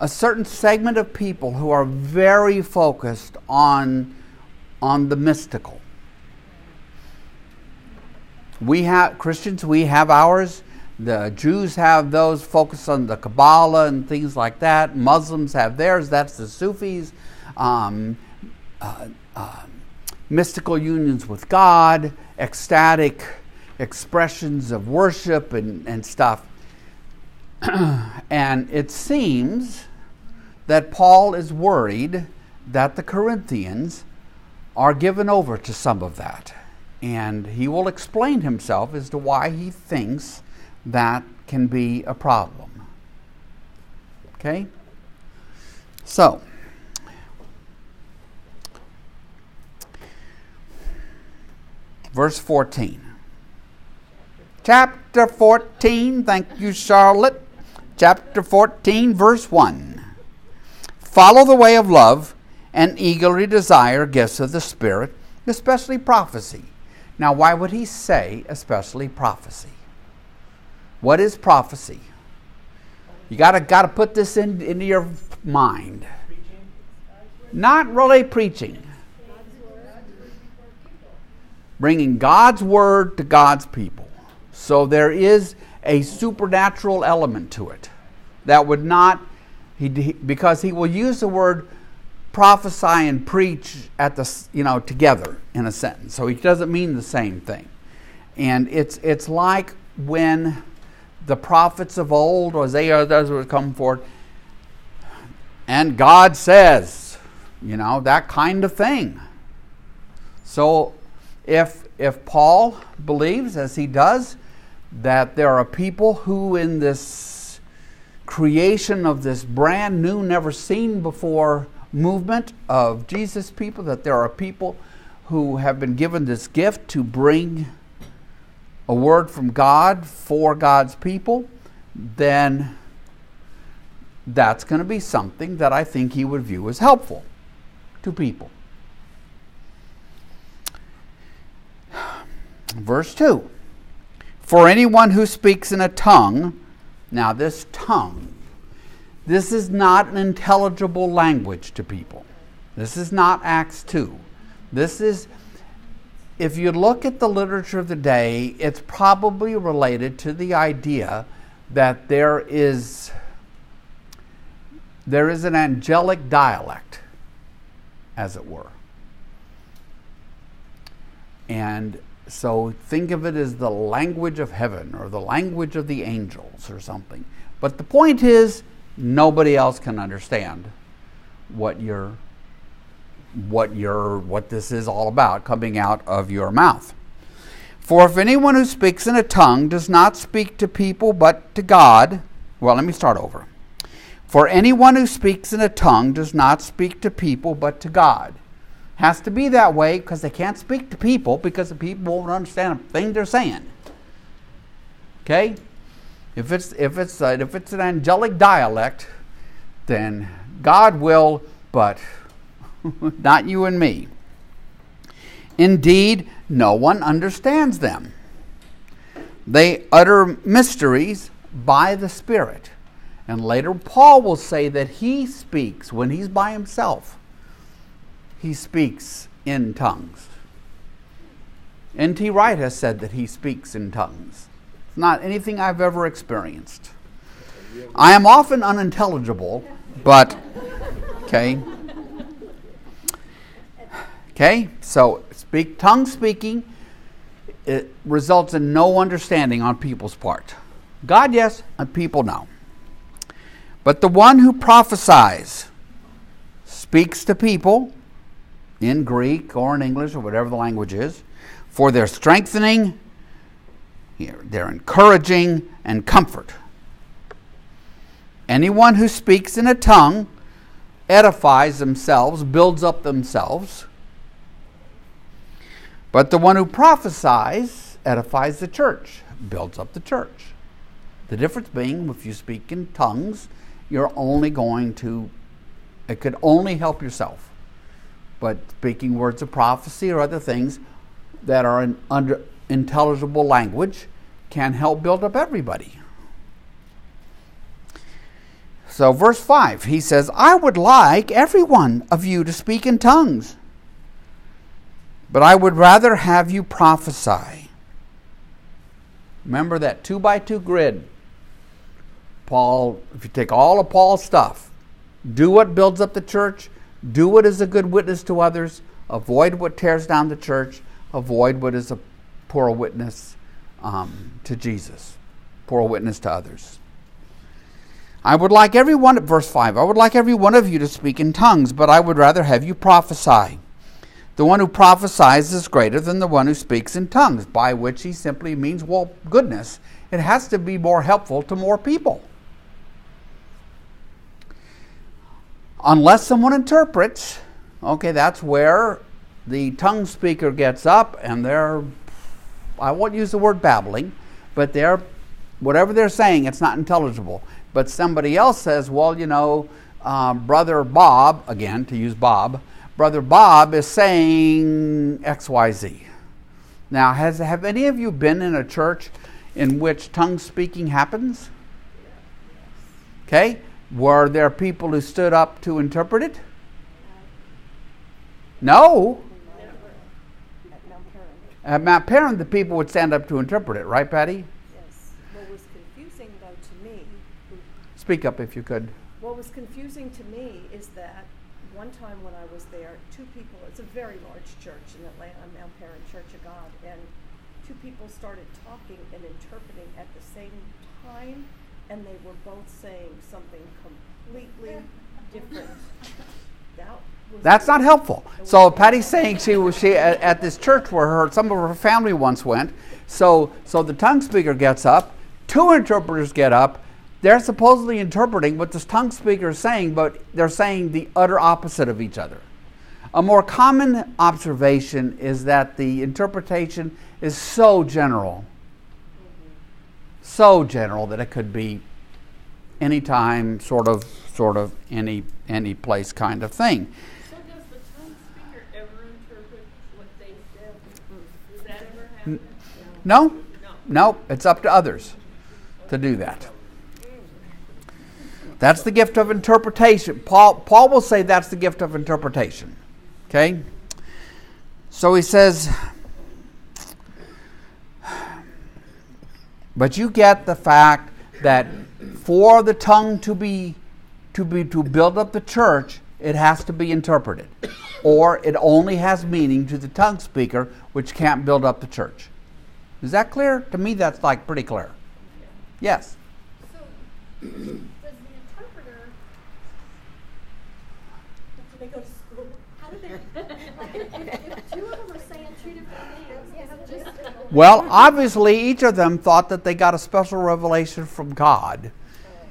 a certain segment of people who are very focused on, on the mystical. We have Christians, we have ours. The Jews have those focused on the Kabbalah and things like that. Muslims have theirs. That's the Sufis. Um, uh, uh, mystical unions with God, ecstatic expressions of worship and, and stuff. (clears throat) and it seems that Paul is worried that the Corinthians are given over to some of that. And he will explain himself as to why he thinks that can be a problem. Okay? So, verse 14. Chapter 14, thank you, Charlotte. Chapter 14, verse 1. Follow the way of love and eagerly desire gifts of the Spirit, especially prophecy. Now, why would he say especially prophecy? What is prophecy? You gotta gotta put this in, into your mind. Not really preaching. Bringing God's word to God's people. So there is a supernatural element to it that would not, he, because he will use the word prophesy and preach at the you know together in a sentence. So he doesn't mean the same thing. And it's it's like when the prophets of old, Isaiah, those would come forward, and God says, you know, that kind of thing. So if if Paul believes, as he does, that there are people who in this creation of this brand new, never seen before movement of Jesus people, that there are people who have been given this gift to bring a word from God for God's people, then that's going to be something that I think he would view as helpful to people. (sighs) Verse 2 For anyone who speaks in a tongue, now this tongue, this is not an intelligible language to people. This is not Acts 2. This is if you look at the literature of the day, it's probably related to the idea that there is there is an angelic dialect, as it were. And so think of it as the language of heaven or the language of the angels or something. But the point is, nobody else can understand what you're what your what this is all about coming out of your mouth. For if anyone who speaks in a tongue does not speak to people but to God, well, let me start over. For anyone who speaks in a tongue does not speak to people but to God. Has to be that way because they can't speak to people because the people won't understand a thing they're saying. Okay? If it's if it's uh, if it's an angelic dialect, then God will, but (laughs) not you and me. Indeed, no one understands them. They utter mysteries by the Spirit. And later, Paul will say that he speaks when he's by himself, he speaks in tongues. N.T. Wright has said that he speaks in tongues. It's not anything I've ever experienced. I am often unintelligible, but, okay. Okay, so speak tongue speaking it results in no understanding on people's part. God, yes, and people, no. But the one who prophesies speaks to people in Greek or in English or whatever the language is for their strengthening, their encouraging, and comfort. Anyone who speaks in a tongue edifies themselves, builds up themselves. But the one who prophesies edifies the church, builds up the church. The difference being, if you speak in tongues, you're only going to, it could only help yourself. But speaking words of prophecy or other things that are in under intelligible language can help build up everybody. So, verse 5, he says, I would like every one of you to speak in tongues, but I would rather have you prophesy. Remember that two by two grid. Paul, if you take all of Paul's stuff, do what builds up the church, do what is a good witness to others, avoid what tears down the church, avoid what is a poor witness um, to Jesus, poor witness to others. I would like every one, verse 5, I would like every one of you to speak in tongues, but I would rather have you prophesy. The one who prophesies is greater than the one who speaks in tongues, by which he simply means, well, goodness, it has to be more helpful to more people. Unless someone interprets, okay, that's where the tongue speaker gets up and they're, I won't use the word babbling, but they're, whatever they're saying, it's not intelligible. But somebody else says, well, you know, uh, Brother Bob, again, to use Bob, Brother Bob is saying XYZ. Now, has, have any of you been in a church in which tongue speaking happens? Okay? Were there people who stood up to interpret it? No. At Mount Paran, the people would stand up to interpret it, right, Patty? Yes. What was confusing, though, to me. Speak up if you could. What was confusing to me is that one time when I was there, two people, it's a very large church in Atlanta, Mount Paran Church of God, and two people started talking and interpreting at the same time, and they were both saying something completely (laughs) different. That that's not helpful. So Patty's saying she was she at, at, this church where her some of her family once went. So so the tongue speaker gets up, two interpreters get up. They're supposedly interpreting what this tongue speaker is saying, but they're saying the utter opposite of each other. A more common observation is that the interpretation is so general, so general that it could be anytime, sort of, sort of, any any place kind of thing. No? No, it's up to others to do that. That's the gift of interpretation. Paul, Paul will say that's the gift of interpretation. Okay? So he says, but you get the fact that for the tongue to be to be to build up the church, it has to be interpreted. Or it only has meaning to the tongue speaker, which can't build up the church. Is that clear? To me, that's like pretty clear. Yes. So, does the interpreter? Do they go to school? (laughs) How do they? (laughs) Like, if, if two of them are saying two different things, is it just? Well, obviously, each of them thought that they got a special revelation from God.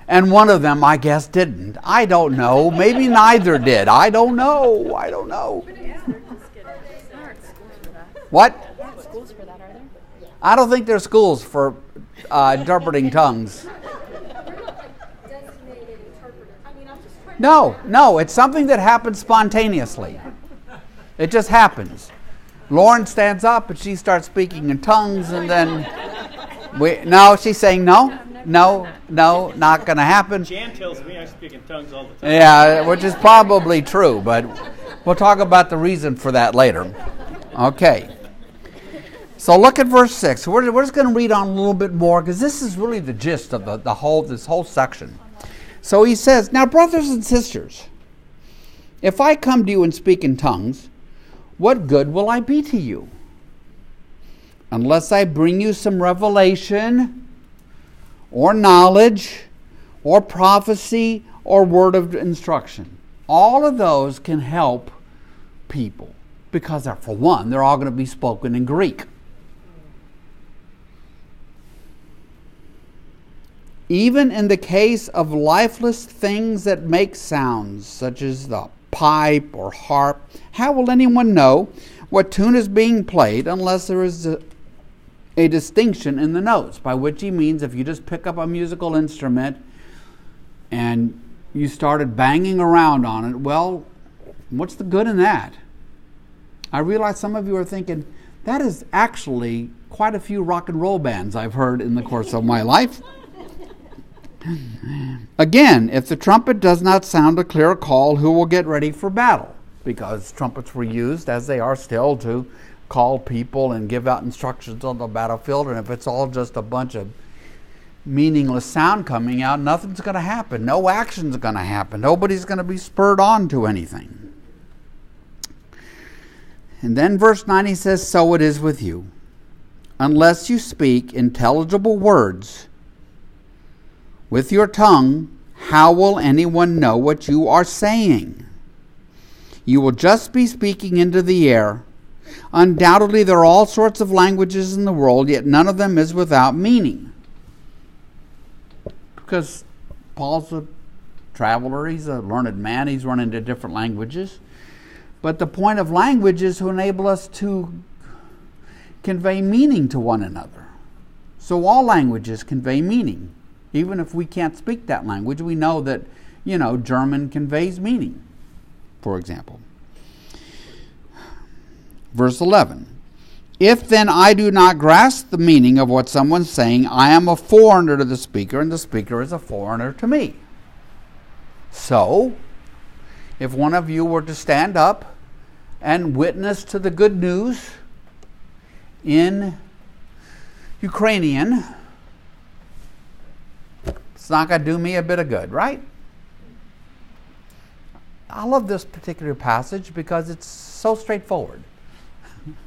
And one of them, I guess, didn't. I don't know. Maybe neither did. I don't know. I don't know. What? I don't think there's schools for uh, interpreting tongues. No, no, it's something that happens spontaneously. It just happens. Lauren stands up and she starts speaking in tongues, and then we. No, she's saying no, no, no, not going to happen. Jan tells me I speak in tongues all the time. Yeah, which is probably true, but we'll talk about the reason for that later. Okay. So look at verse 6. We're, we're just going to read on a little bit more because this is really the gist of the, the whole this whole section. So he says, Now, brothers and sisters, if I come to you and speak in tongues, what good will I be to you? unless I bring you some revelation or knowledge or prophecy or word of instruction. All of those can help people because, for one, they're all going to be spoken in Greek. Even in the case of lifeless things that make sounds, such as the pipe or harp, how will anyone know what tune is being played unless there is a, a distinction in the notes? By which he means if you just pick up a musical instrument and you started banging around on it, well, what's the good in that? I realize some of you are thinking, that is actually quite a few rock and roll bands I've heard in the course of my life. Again, if the trumpet does not sound a clear call, who will get ready for battle? Because trumpets were used, as they are still, to call people and give out instructions on the battlefield. And if it's all just a bunch of meaningless sound coming out, nothing's going to happen. No action's going to happen. Nobody's going to be spurred on to anything. And then verse 9 he says, So it is with you. Unless you speak intelligible words, with your tongue, how will anyone know what you are saying? You will just be speaking into the air. Undoubtedly, there are all sorts of languages in the world, yet none of them is without meaning. Because Paul's a traveler, he's a learned man, he's run into different languages. But the point of language is to enable us to convey meaning to one another. So all languages convey meaning. Even if we can't speak that language, we know that, you know, German conveys meaning, for example. Verse 11 If then I do not grasp the meaning of what someone's saying, I am a foreigner to the speaker, and the speaker is a foreigner to me. So, if one of you were to stand up and witness to the good news in Ukrainian, it's not going to do me a bit of good, right? I love this particular passage because it's so straightforward.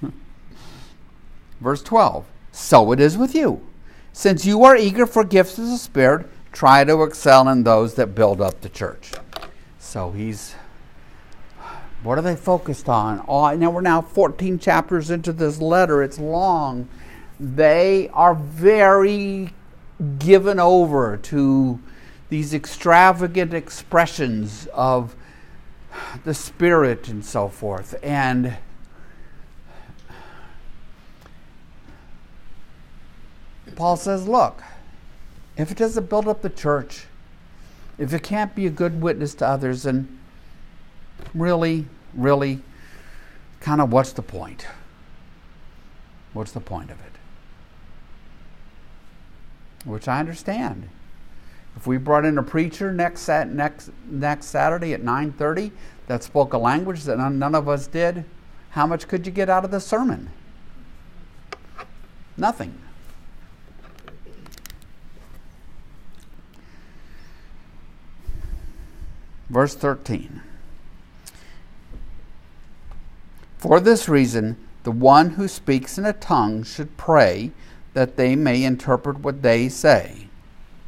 (laughs) Verse 12 So it is with you. Since you are eager for gifts of the Spirit, try to excel in those that build up the church. So he's. What are they focused on? Oh, now we're now 14 chapters into this letter. It's long. They are very given over to these extravagant expressions of the Spirit and so forth. And Paul says, look, if it doesn't build up the church, if it can't be a good witness to others, then really, really, kind of what's the point? What's the point of it? Which I understand. If we brought in a preacher next next next Saturday at 9:30 that spoke a language that none, of us did, how much could you get out of the sermon? Nothing. Verse 13. For this reason, the one who speaks in a tongue should pray that they may interpret what they say.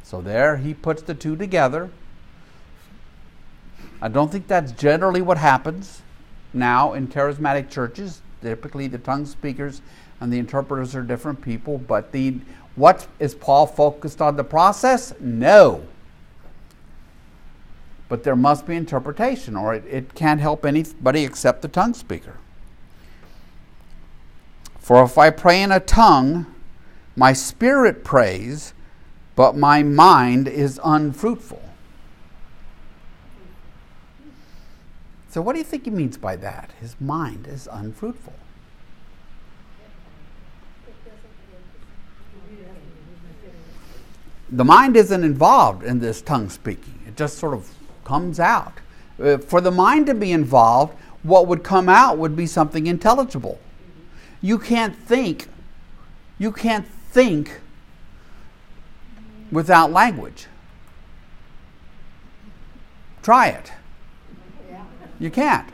So there he puts the two together. I don't think that's generally what happens now in charismatic churches. Typically, the tongue speakers and the interpreters are different people, but the what is Paul focused on the process? No. But there must be interpretation, or it, it can't help anybody except the tongue speaker. For if I pray in a tongue, my spirit prays, but my mind is unfruitful. So, what do you think he means by that? His mind is unfruitful. The mind isn't involved in this tongue speaking, it just sort of comes out. Uh, for the mind to be involved, what would come out would be something intelligible. You can't think, you can't think without language. Try it. You can't.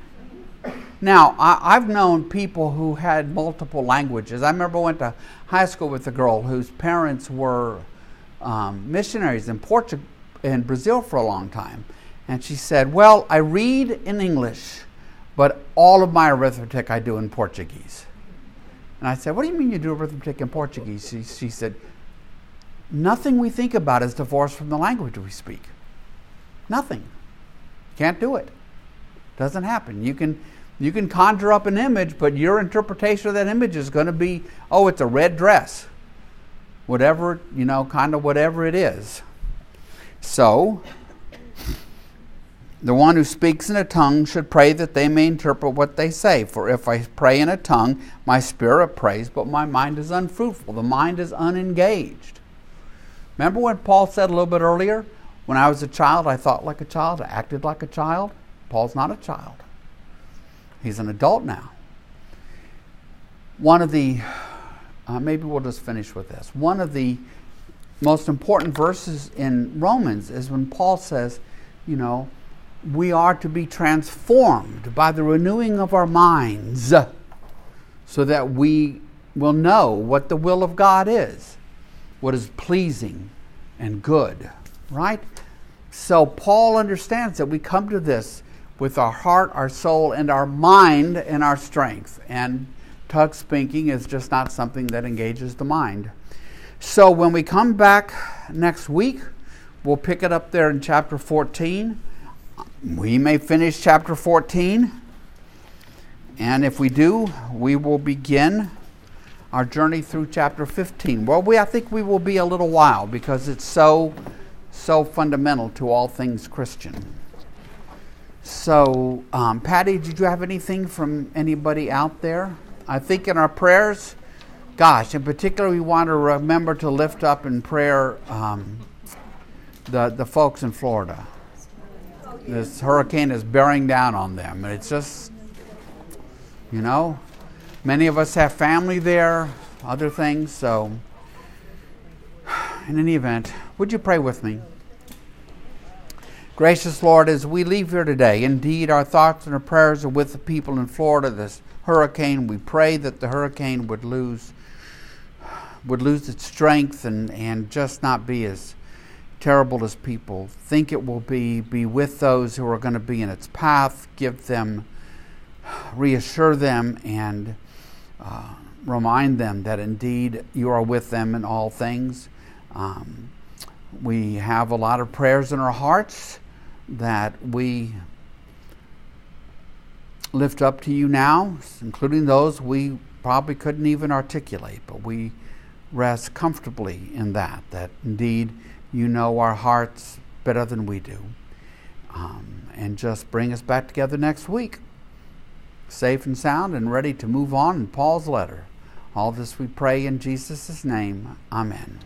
Now, I, have known people who had multiple languages. I remember I went to high school with a girl whose parents were um, missionaries in Portugal, in Brazil for a long time, and she said, "Well, I read in English, but all of my arithmetic I do in Portuguese." And I said, "What do you mean you do arithmetic in Portuguese?" She, she said, "Nothing we think about is divorced from the language we speak. Nothing. Can't do it. Doesn't happen. You can." You can conjure up an image, but your interpretation of that image is going to be, oh, it's a red dress. Whatever, you know, kind of whatever it is. So, the one who speaks in a tongue should pray that they may interpret what they say. For if I pray in a tongue, my spirit prays, but my mind is unfruitful. The mind is unengaged. Remember when Paul said a little bit earlier, when I was a child, I thought like a child, I acted like a child? Paul's not a child. He's an adult now. One of the, uh, maybe we'll just finish with this. One of the most important verses in Romans is when Paul says, you know, we are to be transformed by the renewing of our minds so that we will know what the will of God is, what is pleasing and good, right? So Paul understands that we come to this with our heart, our soul, and our mind and our strength. And tongue speaking is just not something that engages the mind. So when we come back next week, we'll pick it up there in chapter 14. We may finish chapter 14. And if we do, we will begin our journey through chapter 15. Well, we, I think we will be a little while because it's so, so fundamental to all things Christian. So, um, Patty, did you have anything from anybody out there? I think in our prayers, gosh, in particular, we want to remember to lift up in prayer um, the, the folks in Florida. This hurricane is bearing down on them. And it's just, you know, many of us have family there, other things. So, in any event, would you pray with me? Gracious Lord, as we leave here today, indeed our thoughts and our prayers are with the people in Florida. This hurricane, we pray that the hurricane would lose would lose its strength and, and just not be as terrible as people think it will be. Be with those who are going to be in its path. Give them, reassure them, and uh, remind them that indeed you are with them in all things. Um, we have a lot of prayers in our hearts that we lift up to you now, including those we probably couldn't even articulate, but we rest comfortably in that, that indeed you know our hearts better than we do. Um, and just bring us back together next week, safe and sound and ready to move on in Paul's letter. All this we pray in Jesus' name. Amen.